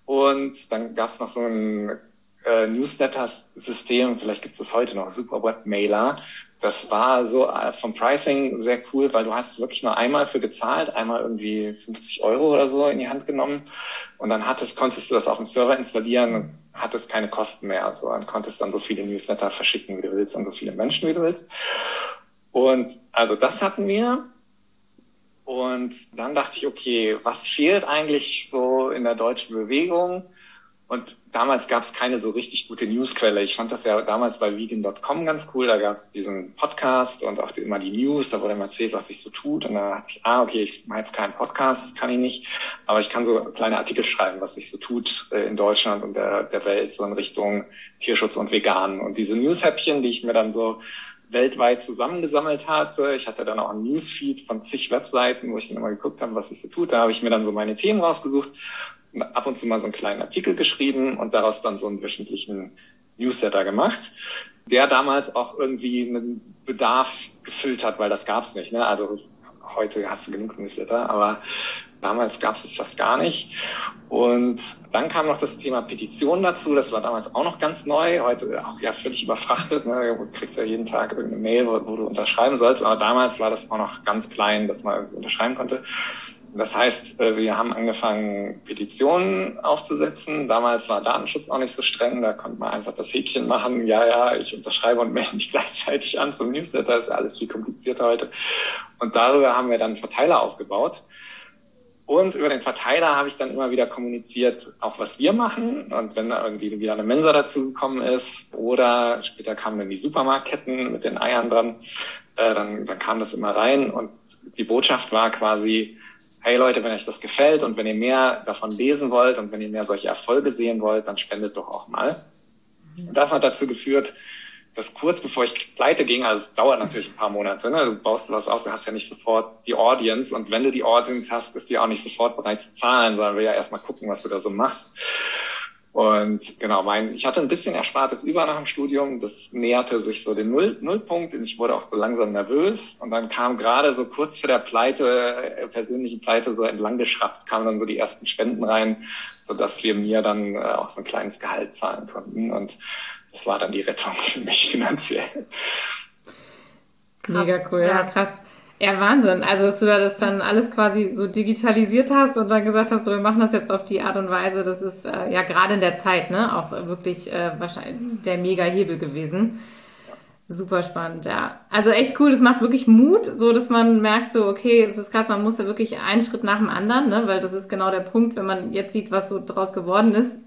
Und dann gab es noch so ein äh, Newsletter-System, vielleicht gibt es das heute noch, Super Webmailer. Das war so äh, vom Pricing sehr cool, weil du hast wirklich nur einmal für gezahlt, einmal irgendwie 50 Euro oder so in die Hand genommen und dann hattest, konntest du das auf dem Server installieren und hattest keine Kosten mehr. Also dann konntest dann so viele Newsletter verschicken, wie du willst, an so viele Menschen, wie du willst. Und also das hatten wir. Und dann dachte ich, okay, was fehlt eigentlich so in der deutschen Bewegung? Und damals gab es keine so richtig gute Newsquelle. Ich fand das ja damals bei vegan.com ganz cool. Da gab es diesen Podcast und auch immer die News. Da wurde immer erzählt, was sich so tut. Und da dachte ich, ah, okay, ich mache jetzt keinen Podcast, das kann ich nicht. Aber ich kann so kleine Artikel schreiben, was sich so tut äh, in Deutschland und der, der Welt, so in Richtung Tierschutz und Vegan. Und diese Newshäppchen, die ich mir dann so weltweit zusammengesammelt hatte. Ich hatte dann auch ein Newsfeed von zig Webseiten, wo ich dann immer geguckt habe, was sich so tut. Da habe ich mir dann so meine Themen rausgesucht ab und zu mal so einen kleinen Artikel geschrieben und daraus dann so einen wöchentlichen Newsletter gemacht, der damals auch irgendwie einen Bedarf gefüllt hat, weil das gab's nicht. Ne? Also heute hast du genug Newsletter, aber damals gab's es fast gar nicht. Und dann kam noch das Thema Petition dazu. Das war damals auch noch ganz neu. Heute auch ja völlig überfrachtet. Ne? Du kriegst ja jeden Tag irgendeine Mail, wo, wo du unterschreiben sollst. Aber damals war das auch noch ganz klein, dass man unterschreiben konnte. Das heißt, äh, wir haben angefangen, Petitionen aufzusetzen. Damals war Datenschutz auch nicht so streng. Da konnte man einfach das Häkchen machen. Ja, ja, ich unterschreibe und melde mich gleichzeitig an zum Newsletter. Das ist alles viel komplizierter heute. Und darüber haben wir dann einen Verteiler aufgebaut. Und über den Verteiler habe ich dann immer wieder kommuniziert, auch was wir machen. Und wenn da irgendwie wieder eine Mensa dazu gekommen ist oder später kamen dann die Supermarktketten mit den Eiern dran, äh, dann, dann kam das immer rein. Und die Botschaft war quasi, hey Leute, wenn euch das gefällt und wenn ihr mehr davon lesen wollt und wenn ihr mehr solche Erfolge sehen wollt, dann spendet doch auch mal. Mhm. Das hat dazu geführt, dass kurz bevor ich pleite ging, also es dauert natürlich ein paar Monate, ne? du baust was auf, du hast ja nicht sofort die Audience und wenn du die Audience hast, ist die auch nicht sofort bereit zu zahlen, sondern will ja erstmal gucken, was du da so machst. Und genau, mein, ich hatte ein bisschen Erspartes über nach dem Studium. Das näherte sich so den Null, Nullpunkt. Ich wurde auch so langsam nervös. Und dann kam gerade so kurz vor der Pleite, äh, persönlichen Pleite, so entlang geschraubt, kamen dann so die ersten Spenden rein, so dass wir mir dann äh, auch so ein kleines Gehalt zahlen konnten. Und das war dann die Rettung für mich finanziell. Krass, Mega cool, ja, krass. Ja, Wahnsinn. Also, dass du da das dann alles quasi so digitalisiert hast und dann gesagt hast, so, wir machen das jetzt auf die Art und Weise, das ist äh, ja gerade in der Zeit, ne, auch wirklich äh, wahrscheinlich der Mega-Hebel gewesen. Super spannend, ja. Also echt cool, das macht wirklich Mut, so dass man merkt, so, okay, es ist krass, man muss ja wirklich einen Schritt nach dem anderen, ne, weil das ist genau der Punkt, wenn man jetzt sieht, was so draus geworden ist.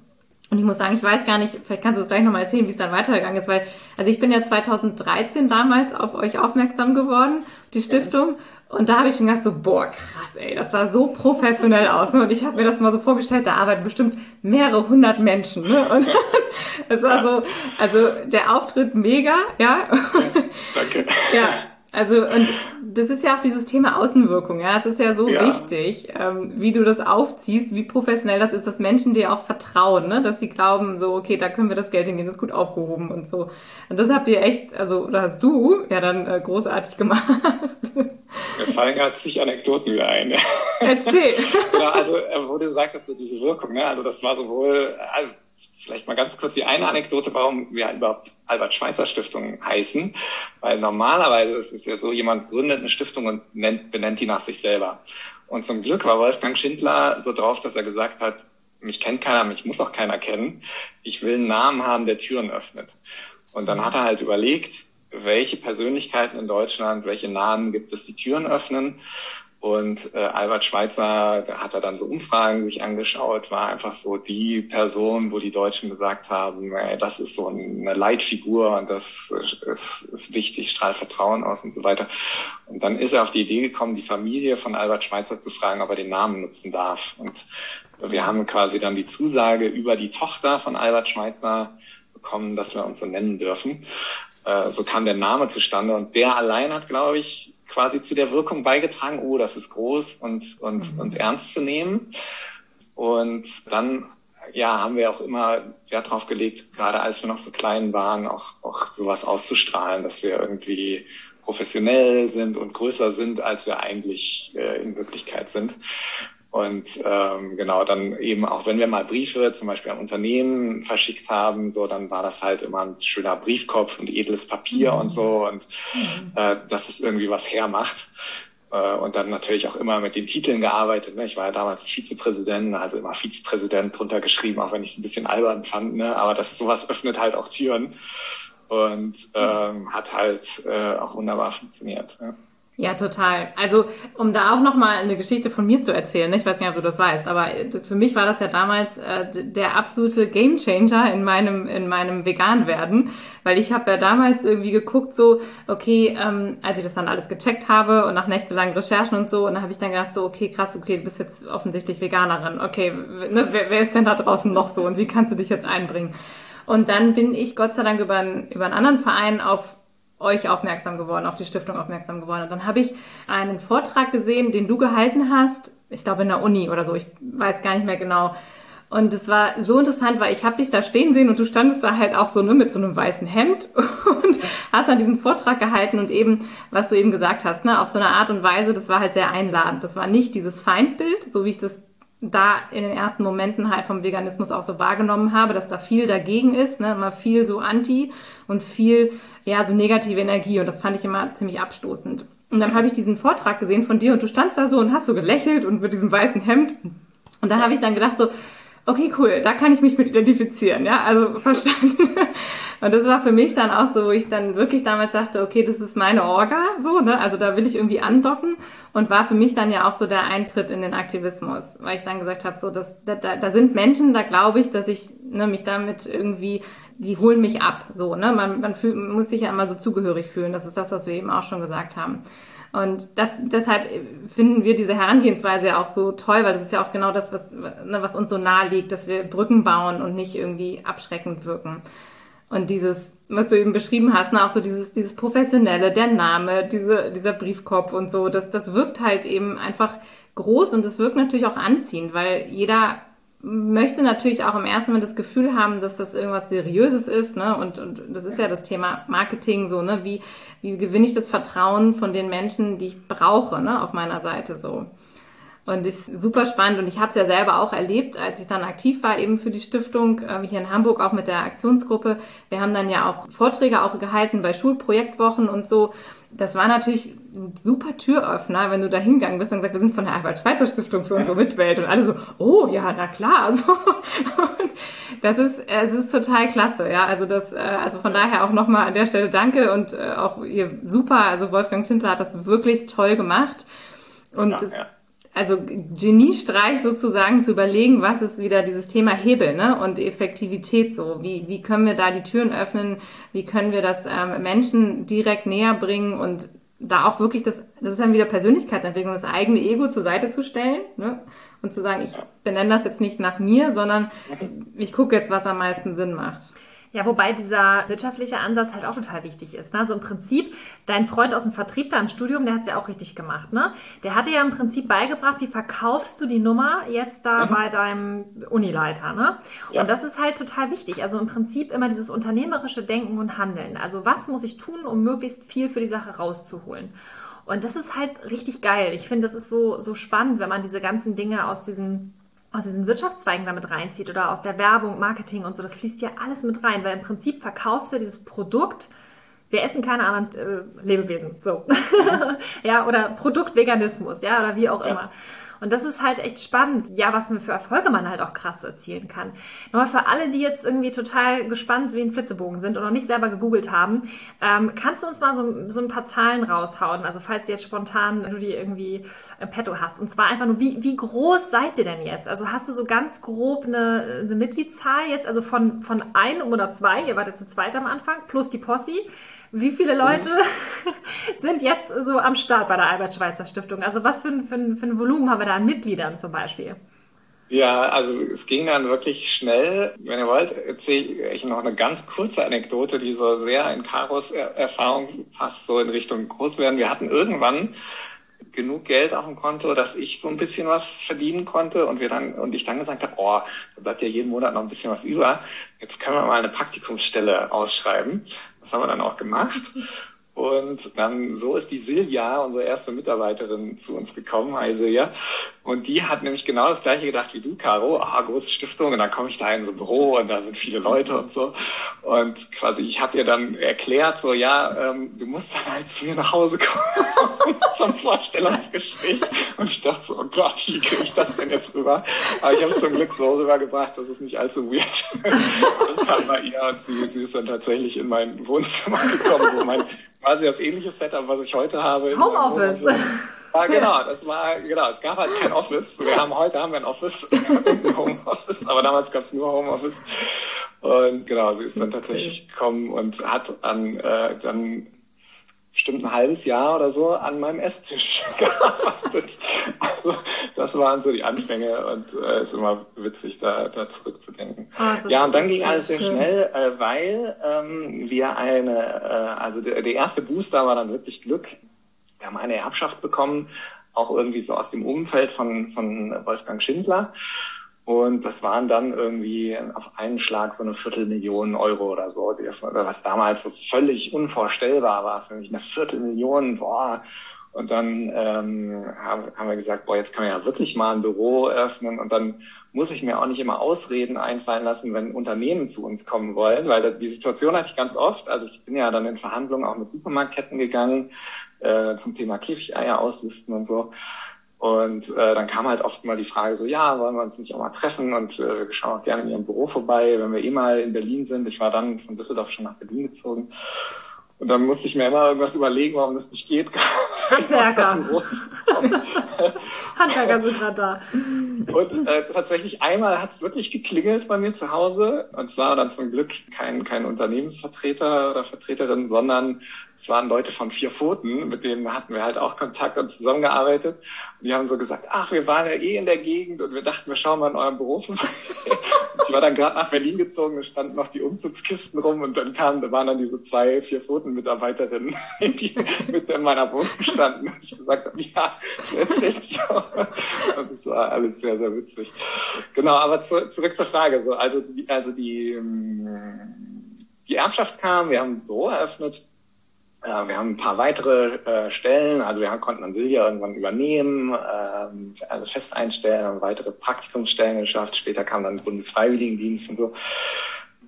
Und ich muss sagen, ich weiß gar nicht, vielleicht kannst du es gleich nochmal erzählen, wie es dann weitergegangen ist, weil, also ich bin ja 2013 damals auf euch aufmerksam geworden, die Stiftung. Und da habe ich schon gedacht, so, boah, krass, ey, das sah so professionell aus. Ne? Und ich habe mir das mal so vorgestellt, da arbeiten bestimmt mehrere hundert Menschen. Ne? Und es war so, also der Auftritt mega, ja. Danke. Ja, also, und das ist ja auch dieses Thema Außenwirkung, ja. Es ist ja so ja. wichtig, ähm, wie du das aufziehst, wie professionell das ist, dass Menschen dir auch vertrauen, ne? dass sie glauben, so, okay, da können wir das Geld hingehen, das ist gut aufgehoben und so. Und das habt ihr echt, also, oder hast du ja dann äh, großartig gemacht. Mir fallen gerade zig Anekdoten wieder ein. Erzähl. genau, also, äh, wo du sagtest, diese Wirkung, ne? Also, das war sowohl, also, Vielleicht mal ganz kurz die eine Anekdote, warum wir überhaupt Albert-Schweitzer-Stiftung heißen. Weil normalerweise ist es ja so, jemand gründet eine Stiftung und nennt, benennt die nach sich selber. Und zum Glück war Wolfgang Schindler so drauf, dass er gesagt hat, mich kennt keiner, mich muss auch keiner kennen. Ich will einen Namen haben, der Türen öffnet. Und dann hat er halt überlegt, welche Persönlichkeiten in Deutschland, welche Namen gibt es, die Türen öffnen. Und äh, Albert Schweitzer, da hat er dann so Umfragen sich angeschaut, war einfach so die Person, wo die Deutschen gesagt haben, ey, das ist so eine Leitfigur und das ist, ist wichtig, strahlt Vertrauen aus und so weiter. Und dann ist er auf die Idee gekommen, die Familie von Albert Schweitzer zu fragen, ob er den Namen nutzen darf. Und wir haben quasi dann die Zusage über die Tochter von Albert Schweitzer bekommen, dass wir uns so nennen dürfen. Äh, so kam der Name zustande und der allein hat, glaube ich, quasi zu der Wirkung beigetragen, oh, das ist groß und, und, mhm. und ernst zu nehmen. Und dann ja, haben wir auch immer Wert drauf gelegt, gerade als wir noch so klein waren, auch, auch sowas auszustrahlen, dass wir irgendwie professionell sind und größer sind, als wir eigentlich äh, in Wirklichkeit sind. Und ähm, genau, dann eben auch, wenn wir mal Briefe zum Beispiel an Unternehmen verschickt haben, so, dann war das halt immer ein schöner Briefkopf und edles Papier mhm. und so und mhm. äh, dass es irgendwie was hermacht. Äh, und dann natürlich auch immer mit den Titeln gearbeitet. Ne? Ich war ja damals Vizepräsident, also immer Vizepräsident drunter geschrieben, auch wenn ich es ein bisschen albern fand. Ne? Aber das sowas öffnet halt auch Türen und ähm, hat halt äh, auch wunderbar funktioniert. Ja. Ja, total. Also, um da auch nochmal eine Geschichte von mir zu erzählen, ne? ich weiß gar nicht, ob du das weißt, aber für mich war das ja damals äh, der absolute Gamechanger in meinem, in meinem Vegan-Werden, weil ich habe ja damals irgendwie geguckt, so, okay, ähm, als ich das dann alles gecheckt habe und nach nächtelangen Recherchen und so, und dann habe ich dann gedacht, so, okay, krass, okay, du bist jetzt offensichtlich Veganerin, okay, ne, wer, wer ist denn da draußen noch so und wie kannst du dich jetzt einbringen? Und dann bin ich Gott sei Dank über, einen, über einen anderen Verein auf euch aufmerksam geworden, auf die Stiftung aufmerksam geworden. Und dann habe ich einen Vortrag gesehen, den du gehalten hast, ich glaube in der Uni oder so, ich weiß gar nicht mehr genau. Und es war so interessant, weil ich habe dich da stehen sehen und du standest da halt auch so ne, mit so einem weißen Hemd und hast dann diesen Vortrag gehalten und eben, was du eben gesagt hast, ne, auf so eine Art und Weise, das war halt sehr einladend. Das war nicht dieses Feindbild, so wie ich das da in den ersten Momenten halt vom Veganismus auch so wahrgenommen habe, dass da viel dagegen ist, ne, immer viel so anti und viel, ja, so negative Energie. Und das fand ich immer ziemlich abstoßend. Und dann habe ich diesen Vortrag gesehen von dir und du standst da so und hast so gelächelt und mit diesem weißen Hemd. Und dann habe ich dann gedacht so, okay, cool, da kann ich mich mit identifizieren, ja, also verstanden. Und das war für mich dann auch so, wo ich dann wirklich damals sagte, okay, das ist meine Orga, so, ne, also da will ich irgendwie andocken. Und war für mich dann ja auch so der Eintritt in den Aktivismus, weil ich dann gesagt habe, so, das, da, da sind Menschen, da glaube ich, dass ich ne, mich damit irgendwie, die holen mich ab, so, ne, man, man fühlt, muss sich ja immer so zugehörig fühlen, das ist das, was wir eben auch schon gesagt haben. Und das, deshalb finden wir diese Herangehensweise ja auch so toll, weil das ist ja auch genau das, was, ne, was uns so nahe liegt, dass wir Brücken bauen und nicht irgendwie abschreckend wirken. Und dieses, was du eben beschrieben hast, ne, auch so dieses, dieses Professionelle, der Name, diese, dieser Briefkopf und so, das, das wirkt halt eben einfach groß und das wirkt natürlich auch anziehend, weil jeder möchte natürlich auch im ersten Moment das Gefühl haben, dass das irgendwas Seriöses ist, ne? Und, und das ist ja das Thema Marketing so, ne? Wie, wie gewinne ich das Vertrauen von den Menschen, die ich brauche, ne? Auf meiner Seite so. Und ist super spannend und ich habe es ja selber auch erlebt, als ich dann aktiv war eben für die Stiftung äh, hier in Hamburg auch mit der Aktionsgruppe. Wir haben dann ja auch Vorträge auch gehalten bei Schulprojektwochen und so. Das war natürlich ein super Türöffner, wenn du da hingegangen bist und gesagt, wir sind von der Albert-Schweitzer-Stiftung für unsere Mitwelt und alle so, oh ja, na klar. So. Das ist, es ist total klasse, ja. Also das, äh, also von daher auch nochmal an der Stelle danke und äh, auch ihr super, also Wolfgang Schindler hat das wirklich toll gemacht. Und ja, ja also Geniestreich sozusagen zu überlegen, was ist wieder dieses Thema Hebel ne? und Effektivität so. Wie, wie können wir da die Türen öffnen? Wie können wir das ähm, Menschen direkt näher bringen und da auch wirklich das, das ist dann wieder Persönlichkeitsentwicklung, das eigene Ego zur Seite zu stellen ne? und zu sagen, ich benenne das jetzt nicht nach mir, sondern ich gucke jetzt, was am meisten Sinn macht. Ja, wobei dieser wirtschaftliche Ansatz halt auch total wichtig ist. Ne? Also im Prinzip, dein Freund aus dem Vertrieb da im Studium, der hat es ja auch richtig gemacht. Ne? Der hat dir ja im Prinzip beigebracht, wie verkaufst du die Nummer jetzt da mhm. bei deinem Unileiter. Ne? Ja. Und das ist halt total wichtig. Also im Prinzip immer dieses unternehmerische Denken und Handeln. Also was muss ich tun, um möglichst viel für die Sache rauszuholen? Und das ist halt richtig geil. Ich finde, das ist so, so spannend, wenn man diese ganzen Dinge aus diesem aus diesen Wirtschaftszweigen damit reinzieht oder aus der Werbung, Marketing und so, das fließt ja alles mit rein, weil im Prinzip verkaufst du dieses Produkt, wir essen keine anderen äh, Lebewesen, so. ja, oder Produktveganismus, ja, oder wie auch ja. immer. Und das ist halt echt spannend, ja, was man für Erfolge man halt auch krass erzielen kann. Nochmal für alle, die jetzt irgendwie total gespannt wie ein Flitzebogen sind und noch nicht selber gegoogelt haben, ähm, kannst du uns mal so, so ein paar Zahlen raushauen? Also falls jetzt spontan du die irgendwie im Petto hast. Und zwar einfach nur, wie, wie groß seid ihr denn jetzt? Also hast du so ganz grob eine, eine Mitgliedszahl jetzt, also von, von einem oder zwei, ihr wartet zu zweit am Anfang, plus die Posse. Wie viele Leute sind jetzt so am Start bei der Albert-Schweitzer Stiftung? Also was für ein, für, ein, für ein Volumen haben wir da an Mitgliedern zum Beispiel? Ja, also es ging dann wirklich schnell. Wenn ihr wollt, erzähle ich noch eine ganz kurze Anekdote, die so sehr in Karos Erfahrung passt, so in Richtung Großwerden. Wir hatten irgendwann genug Geld auf dem Konto, dass ich so ein bisschen was verdienen konnte und wir dann und ich dann gesagt habe, oh, da bleibt ja jeden Monat noch ein bisschen was über. Jetzt können wir mal eine Praktikumsstelle ausschreiben. Das haben wir dann auch gemacht. Und dann so ist die Silja, unsere erste Mitarbeiterin, zu uns gekommen, hi Silja. Und die hat nämlich genau das gleiche gedacht wie du, Caro. Ah, große Stiftung. Und dann komme ich da in so ein Büro und da sind viele Leute und so. Und quasi, ich habe ihr dann erklärt, so, ja, ähm, du musst dann halt zu mir nach Hause kommen zum Vorstellungsgespräch. Und ich dachte so, oh Gott, wie kriege ich das denn jetzt rüber? Aber ich habe es zum Glück so rübergebracht, dass es nicht allzu weird Ich kam bei ihr und sie, sie ist dann tatsächlich in mein Wohnzimmer gekommen, wo mein quasi das ähnliche Setup, was ich heute habe. Homeoffice. Ja, genau, das war, genau, es gab halt kein Office. Wir haben heute haben wir ein Office, ein Homeoffice, aber damals gab es nur Homeoffice. Und genau, sie ist dann tatsächlich gekommen und hat an äh, dann bestimmt ein halbes Jahr oder so an meinem Esstisch gearbeitet. Also das waren so die Anfänge und es äh, ist immer witzig, da, da zurückzudenken. Oh, ja, und dann ging alles sehr schön. schnell, äh, weil ähm, wir eine, äh, also der, der erste Booster war dann wirklich Glück. Wir haben eine Erbschaft bekommen, auch irgendwie so aus dem Umfeld von, von Wolfgang Schindler. Und das waren dann irgendwie auf einen Schlag so eine Viertelmillion Euro oder so, was damals so völlig unvorstellbar war für mich. Eine Viertelmillion, boah. Und dann ähm, haben, haben wir gesagt, boah, jetzt kann man ja wirklich mal ein Büro öffnen und dann muss ich mir auch nicht immer Ausreden einfallen lassen, wenn Unternehmen zu uns kommen wollen, weil die Situation hatte ich ganz oft. Also ich bin ja dann in Verhandlungen auch mit Supermarktketten gegangen äh, zum Thema Käfigeier auslisten und so. Und äh, dann kam halt oft mal die Frage so, ja, wollen wir uns nicht auch mal treffen und äh, wir schauen auch gerne in Ihrem Büro vorbei, wenn wir eh mal in Berlin sind. Ich war dann von Düsseldorf schon nach Berlin gezogen. Und dann musste ich mir immer irgendwas überlegen, warum das nicht geht. Handwerker. Handwerker sind gerade da. Und äh, tatsächlich einmal hat es wirklich geklingelt bei mir zu Hause. Und zwar dann zum Glück kein, kein Unternehmensvertreter oder Vertreterin, sondern es waren Leute von vier Pfoten, mit denen hatten wir halt auch Kontakt und zusammengearbeitet. Und die haben so gesagt, ach, wir waren ja eh in der Gegend und wir dachten, wir schauen mal in eurem Beruf ich war dann gerade nach Berlin gezogen, es standen noch die Umzugskisten rum und dann kamen, da waren dann diese zwei vier Pfoten Mitarbeiterinnen, die mit in meiner Wohnung standen. Und ich gesagt habe, ja, jetzt ist so. Und das war alles sehr, sehr witzig. Genau, aber zu, zurück zur Frage. So, also die, also die, ähm, die Erbschaft kam, wir haben ein Büro eröffnet äh, wir haben ein paar weitere äh, Stellen, also wir konnten dann Silja irgendwann übernehmen, ähm, also fest einstellen, haben weitere Praktikumsstellen geschafft, später kam dann Bundesfreiwilligendienst und so.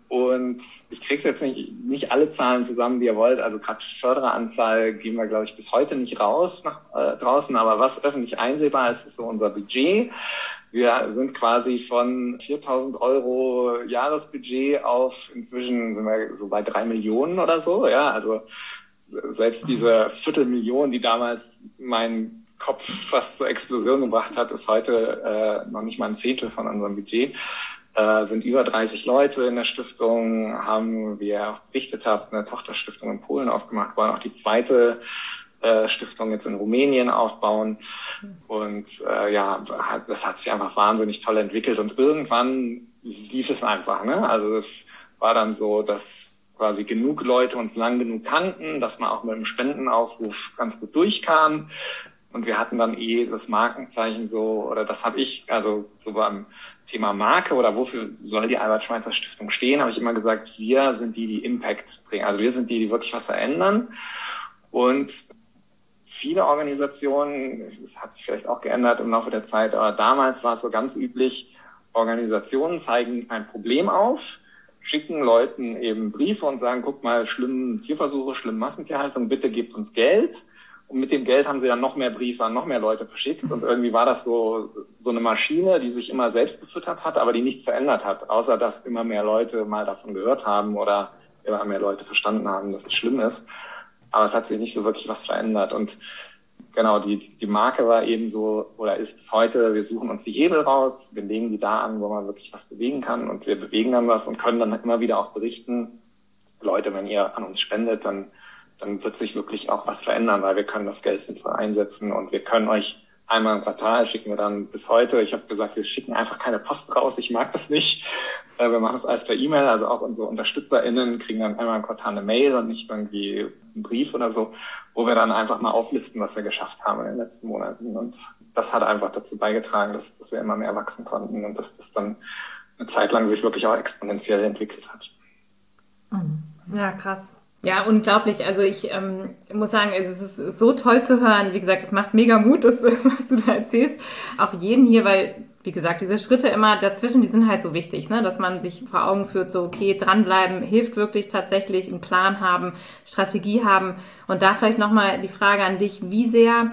Und ich kriege jetzt nicht, nicht alle Zahlen zusammen, die ihr wollt. Also gerade Fördereranzahl gehen wir, glaube ich, bis heute nicht raus nach, äh, draußen. Aber was öffentlich einsehbar ist, ist so unser Budget. Wir sind quasi von 4.000 Euro Jahresbudget auf inzwischen sind wir so bei drei Millionen oder so. Ja, also selbst diese Viertelmillion, die damals meinen Kopf fast zur Explosion gebracht hat, ist heute äh, noch nicht mal ein Zehntel von unserem Budget. Äh, sind über 30 Leute in der Stiftung, haben, wie ihr auch berichtet habt, eine Tochterstiftung in Polen aufgemacht, wollen auch die zweite äh, Stiftung jetzt in Rumänien aufbauen. Und äh, ja, das hat sich einfach wahnsinnig toll entwickelt und irgendwann lief es einfach. Ne? Also es war dann so, dass quasi genug Leute uns lang genug kannten, dass man auch mit dem Spendenaufruf ganz gut durchkam. Und wir hatten dann eh das Markenzeichen so, oder das habe ich, also so beim Thema Marke oder wofür soll die Albert-Schweitzer Stiftung stehen, habe ich immer gesagt, wir sind die, die Impact bringen. Also wir sind die, die wirklich was verändern. Und viele Organisationen, das hat sich vielleicht auch geändert im Laufe der Zeit, aber damals war es so ganz üblich, Organisationen zeigen ein Problem auf, schicken Leuten eben Briefe und sagen, guck mal, schlimme Tierversuche, schlimme Massentierhaltung, bitte gebt uns Geld. Und mit dem Geld haben sie dann noch mehr Briefe an noch mehr Leute verschickt. Und irgendwie war das so, so eine Maschine, die sich immer selbst gefüttert hat, aber die nichts verändert hat, außer dass immer mehr Leute mal davon gehört haben oder immer mehr Leute verstanden haben, dass es schlimm ist. Aber es hat sich nicht so wirklich was verändert. Und genau, die, die Marke war eben so oder ist bis heute, wir suchen uns die Hebel raus, wir legen die da an, wo man wirklich was bewegen kann und wir bewegen dann was und können dann immer wieder auch berichten, Leute, wenn ihr an uns spendet, dann, dann wird sich wirklich auch was verändern, weil wir können das Geld sinnvoll einsetzen und wir können euch einmal im Quartal schicken wir dann bis heute. Ich habe gesagt, wir schicken einfach keine Post raus. Ich mag das nicht. Äh, wir machen das alles per E-Mail. Also auch unsere UnterstützerInnen kriegen dann einmal im Quartal eine Mail und nicht irgendwie einen Brief oder so, wo wir dann einfach mal auflisten, was wir geschafft haben in den letzten Monaten. Und das hat einfach dazu beigetragen, dass, dass wir immer mehr wachsen konnten und dass das dann eine Zeit lang sich wirklich auch exponentiell entwickelt hat. Mhm. Ja, krass. Ja, unglaublich. Also ich ähm, muss sagen, es ist so toll zu hören. Wie gesagt, es macht mega Mut, das, was du da erzählst. Auch jeden hier, weil, wie gesagt, diese Schritte immer dazwischen, die sind halt so wichtig, ne? dass man sich vor Augen führt, so, okay, dranbleiben, hilft wirklich tatsächlich, einen Plan haben, Strategie haben. Und da vielleicht nochmal die Frage an dich, wie sehr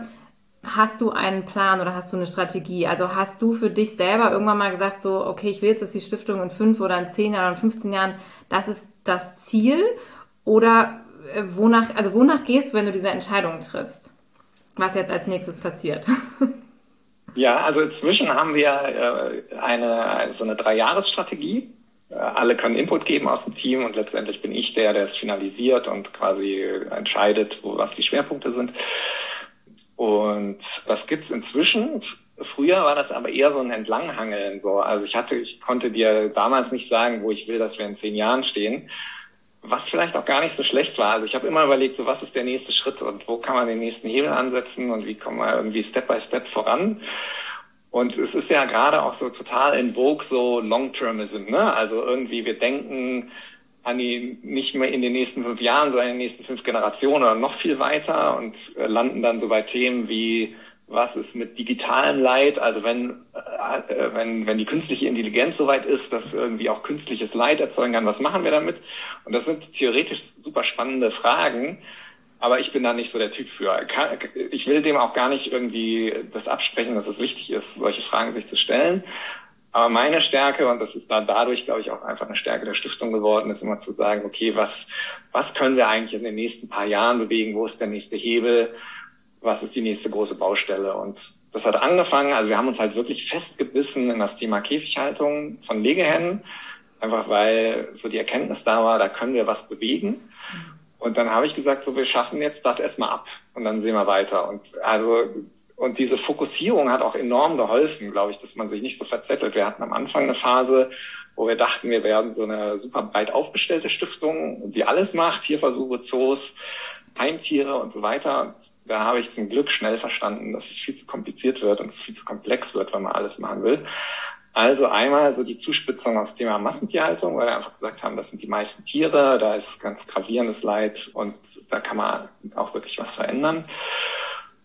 hast du einen Plan oder hast du eine Strategie? Also hast du für dich selber irgendwann mal gesagt, so, okay, ich will jetzt, dass die Stiftung in fünf oder in zehn Jahren oder in 15 Jahren, das ist das Ziel? Oder äh, wonach, also wonach gehst du, wenn du diese Entscheidung triffst? Was jetzt als nächstes passiert? Ja, also inzwischen haben wir äh, eine, so eine Dreijahresstrategie. Äh, alle können Input geben aus dem Team und letztendlich bin ich der, der es finalisiert und quasi entscheidet, wo was die Schwerpunkte sind. Und das gibt's inzwischen. Früher war das aber eher so ein Entlanghangeln. So. Also ich hatte, ich konnte dir damals nicht sagen, wo ich will, dass wir in zehn Jahren stehen was vielleicht auch gar nicht so schlecht war. Also ich habe immer überlegt, so was ist der nächste Schritt und wo kann man den nächsten Hebel ansetzen und wie kommen wir irgendwie Step by Step voran. Und es ist ja gerade auch so total in Vogue so Long-Termism, ne? Also irgendwie wir denken an die nicht mehr in den nächsten fünf Jahren, sondern in den nächsten fünf Generationen oder noch viel weiter und äh, landen dann so bei Themen wie was ist mit digitalem Leid, also wenn, äh, äh, wenn, wenn die künstliche Intelligenz soweit ist, dass irgendwie auch künstliches Leid erzeugen kann, was machen wir damit? Und das sind theoretisch super spannende Fragen, aber ich bin da nicht so der Typ für. Ich will dem auch gar nicht irgendwie das absprechen, dass es wichtig ist, solche Fragen sich zu stellen. Aber meine Stärke, und das ist da dadurch, glaube ich, auch einfach eine Stärke der Stiftung geworden, ist immer zu sagen, okay, was, was können wir eigentlich in den nächsten paar Jahren bewegen? Wo ist der nächste Hebel? Was ist die nächste große Baustelle. Und das hat angefangen, also wir haben uns halt wirklich festgebissen in das Thema Käfighaltung von Legehennen, einfach weil so die Erkenntnis da war, da können wir was bewegen. Und dann habe ich gesagt, so wir schaffen jetzt das erstmal ab und dann sehen wir weiter. Und also und diese Fokussierung hat auch enorm geholfen, glaube ich, dass man sich nicht so verzettelt. Wir hatten am Anfang eine Phase, wo wir dachten, wir werden so eine super breit aufgestellte Stiftung, die alles macht, Tierversuche, Zoos, Heimtiere und so weiter. Da habe ich zum Glück schnell verstanden, dass es viel zu kompliziert wird und es viel zu komplex wird, wenn man alles machen will. Also einmal so die Zuspitzung aufs Thema Massentierhaltung, weil wir einfach gesagt haben, das sind die meisten Tiere, da ist ganz gravierendes Leid und da kann man auch wirklich was verändern.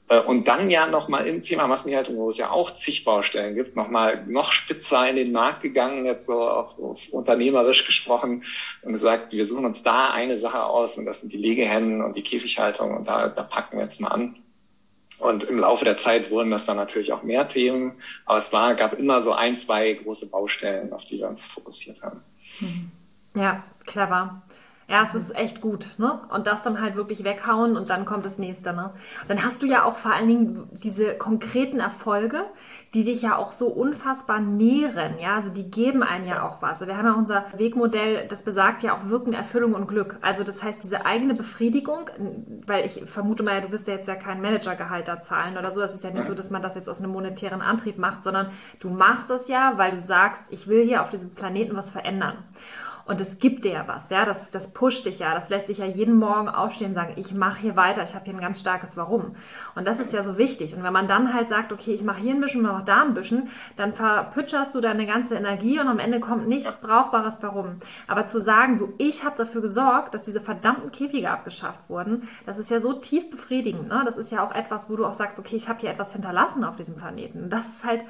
Äh, und dann ja nochmal im Thema Massentierhaltung, wo es ja auch zig Baustellen gibt, nochmal noch spitzer in den Markt gegangen, jetzt so auf, auf unternehmerisch gesprochen und gesagt, wir suchen uns da eine Sache aus und das sind die Legehennen und die Käfighaltung und da, da packen wir jetzt mal an. Und im Laufe der Zeit wurden das dann natürlich auch mehr Themen, aber es war, gab immer so ein, zwei große Baustellen, auf die wir uns fokussiert haben. Ja, clever. Ja, es ist echt gut, ne? Und das dann halt wirklich weghauen und dann kommt das nächste, ne? dann hast du ja auch vor allen Dingen diese konkreten Erfolge, die dich ja auch so unfassbar nähren, ja? Also die geben einem ja auch was. Wir haben ja unser Wegmodell, das besagt ja auch Wirken, Erfüllung und Glück. Also das heißt, diese eigene Befriedigung, weil ich vermute mal, du wirst ja jetzt ja kein Managergehalt da zahlen oder so. Es ist ja nicht so, dass man das jetzt aus einem monetären Antrieb macht, sondern du machst das ja, weil du sagst, ich will hier auf diesem Planeten was verändern. Und es gibt dir ja was, ja, das, das pusht dich ja, das lässt dich ja jeden Morgen aufstehen und sagen, ich mache hier weiter, ich habe hier ein ganz starkes Warum. Und das ist ja so wichtig. Und wenn man dann halt sagt, okay, ich mache hier ein bisschen, mache da ein bisschen, dann verpütscherst du deine ganze Energie und am Ende kommt nichts Brauchbares warum. Aber zu sagen, so, ich habe dafür gesorgt, dass diese verdammten Käfige abgeschafft wurden, das ist ja so tief befriedigend. Ne? Das ist ja auch etwas, wo du auch sagst, okay, ich habe hier etwas hinterlassen auf diesem Planeten. Und das ist halt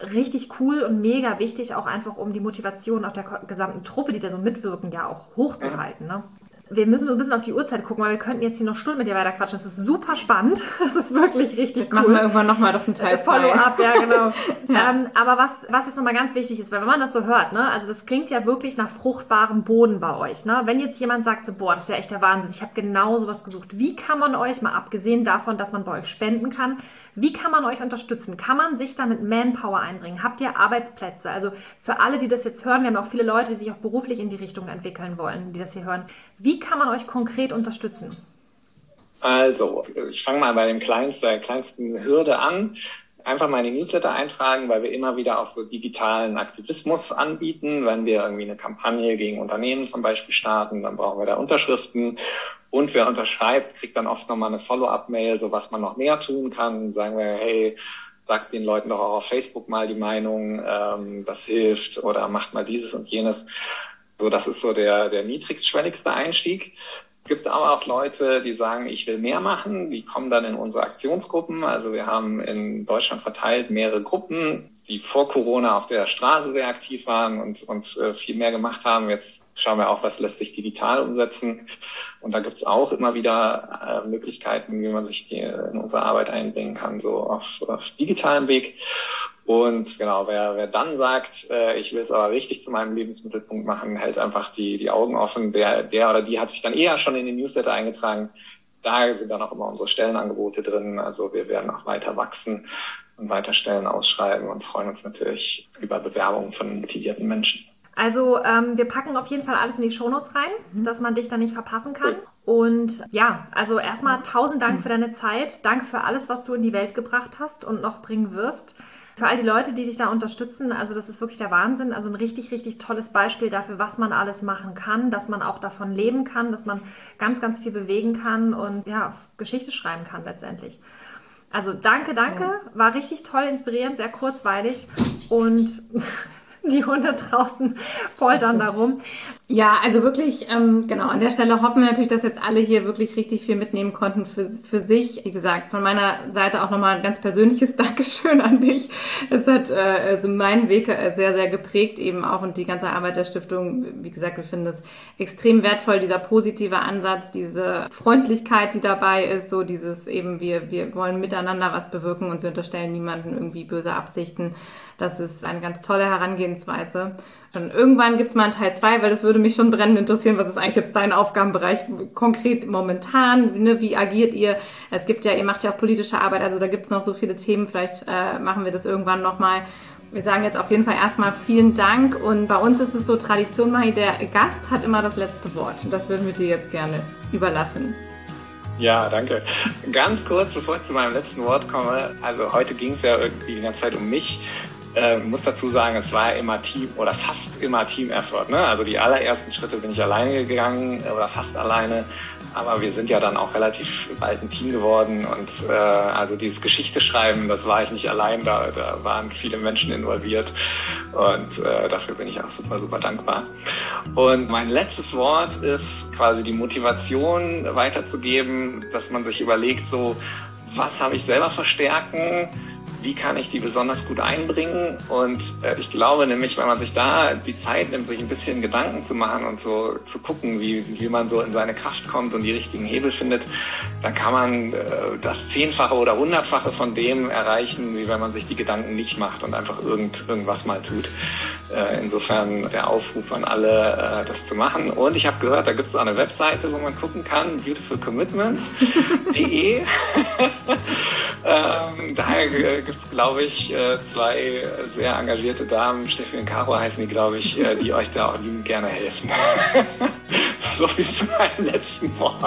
richtig cool und mega wichtig, auch einfach um die Motivation auch der gesamten Truppe, die da so mitwirken, ja auch hochzuhalten. Ne? Wir müssen ein bisschen auf die Uhrzeit gucken, weil wir könnten jetzt hier noch Stunden mit dir weiter quatschen. Das ist super spannend. Das ist wirklich richtig cool. Machen wir irgendwann nochmal auf den Teil Follow-up, ja, genau. ja. Ähm, aber was, was jetzt nochmal ganz wichtig ist, weil wenn man das so hört, ne, also das klingt ja wirklich nach fruchtbarem Boden bei euch, ne? Wenn jetzt jemand sagt so, boah, das ist ja echt der Wahnsinn, ich habe genau sowas gesucht. Wie kann man euch, mal abgesehen davon, dass man bei euch spenden kann, wie kann man euch unterstützen? Kann man sich da mit Manpower einbringen? Habt ihr Arbeitsplätze? Also für alle, die das jetzt hören, wir haben auch viele Leute, die sich auch beruflich in die Richtung entwickeln wollen, die das hier hören. Wie kann man euch konkret unterstützen? Also, ich fange mal bei dem kleinsten, der kleinsten Hürde an. einfach mal in die Newsletter eintragen, weil wir immer wieder auch so digitalen Aktivismus anbieten. Wenn wir irgendwie eine Kampagne gegen Unternehmen zum Beispiel starten, dann brauchen wir da Unterschriften. Und wer unterschreibt, kriegt dann oft nochmal eine Follow-up-Mail, so was man noch mehr tun kann. Sagen wir, hey, sagt den Leuten doch auch auf Facebook mal die Meinung, ähm, das hilft oder macht mal dieses und jenes. So, das ist so der, der niedrigschwelligste Einstieg. Es gibt aber auch Leute, die sagen, ich will mehr machen. Die kommen dann in unsere Aktionsgruppen. Also wir haben in Deutschland verteilt mehrere Gruppen, die vor Corona auf der Straße sehr aktiv waren und, und äh, viel mehr gemacht haben. Jetzt schauen wir auch, was lässt sich digital umsetzen. Und da gibt es auch immer wieder äh, Möglichkeiten, wie man sich die in unsere Arbeit einbringen kann, so auf, auf digitalem Weg. Und genau, wer, wer dann sagt, äh, ich will es aber richtig zu meinem Lebensmittelpunkt machen, hält einfach die, die Augen offen. Der, der oder die hat sich dann eher schon in den Newsletter eingetragen. Da sind dann auch immer unsere Stellenangebote drin. Also wir werden auch weiter wachsen und weiter Stellen ausschreiben und freuen uns natürlich über Bewerbungen von motivierten Menschen. Also ähm, wir packen auf jeden Fall alles in die Shownotes rein, mhm. dass man dich da nicht verpassen kann. Und ja, also erstmal tausend Dank für deine Zeit. Danke für alles, was du in die Welt gebracht hast und noch bringen wirst für all die Leute, die dich da unterstützen, also das ist wirklich der Wahnsinn. Also ein richtig, richtig tolles Beispiel dafür, was man alles machen kann, dass man auch davon leben kann, dass man ganz, ganz viel bewegen kann und ja, Geschichte schreiben kann letztendlich. Also danke, danke. War richtig toll, inspirierend, sehr kurzweilig und die Hunde draußen poltern darum. Ja, also wirklich, ähm, genau, an der Stelle hoffen wir natürlich, dass jetzt alle hier wirklich richtig viel mitnehmen konnten für, für sich. Wie gesagt, von meiner Seite auch nochmal ein ganz persönliches Dankeschön an dich. Es hat äh, also meinen Weg äh, sehr, sehr geprägt eben auch und die ganze Arbeit der Stiftung. Wie gesagt, wir finden es extrem wertvoll, dieser positive Ansatz, diese Freundlichkeit, die dabei ist, so dieses eben, wir, wir wollen miteinander was bewirken und wir unterstellen niemanden irgendwie böse Absichten. Das ist eine ganz tolle Herangehensweise. Und irgendwann gibt's mal einen Teil zwei, weil das würde mich schon brennend interessieren. Was ist eigentlich jetzt dein Aufgabenbereich konkret momentan? Ne, wie agiert ihr? Es gibt ja, ihr macht ja auch politische Arbeit, also da gibt's noch so viele Themen. Vielleicht äh, machen wir das irgendwann nochmal. Wir sagen jetzt auf jeden Fall erstmal vielen Dank und bei uns ist es so Tradition, Mahi, der Gast hat immer das letzte Wort das würden wir dir jetzt gerne überlassen. Ja, danke. Ganz kurz, bevor ich zu meinem letzten Wort komme. Also heute ging es ja irgendwie die ganze Zeit um mich. Äh, muss dazu sagen, es war immer Team oder fast immer Team-Effort. Ne? Also die allerersten Schritte bin ich alleine gegangen oder fast alleine. Aber wir sind ja dann auch relativ bald ein Team geworden und äh, also dieses Geschichte schreiben, das war ich nicht allein, da, da waren viele Menschen involviert und äh, dafür bin ich auch super, super dankbar. Und mein letztes Wort ist quasi die Motivation weiterzugeben, dass man sich überlegt, so was habe ich selber verstärken, wie kann ich die besonders gut einbringen. Und äh, ich glaube nämlich, wenn man sich da die Zeit nimmt, sich ein bisschen Gedanken zu machen und so zu gucken, wie, wie man so in seine Kraft kommt und die richtigen Hebel findet, dann kann man äh, das Zehnfache oder Hundertfache von dem erreichen, wie wenn man sich die Gedanken nicht macht und einfach irgend, irgendwas mal tut. Äh, insofern der Aufruf an alle, äh, das zu machen. Und ich habe gehört, da gibt es auch eine Webseite, wo man gucken kann, beautifulcommitments.de. ähm, daher äh, gibt es, glaube ich, äh, zwei sehr engagierte Damen, Steffi und Caro heißen die, glaube ich, äh, die euch da auch liebend gerne helfen. so viel zu meinem letzten Wort.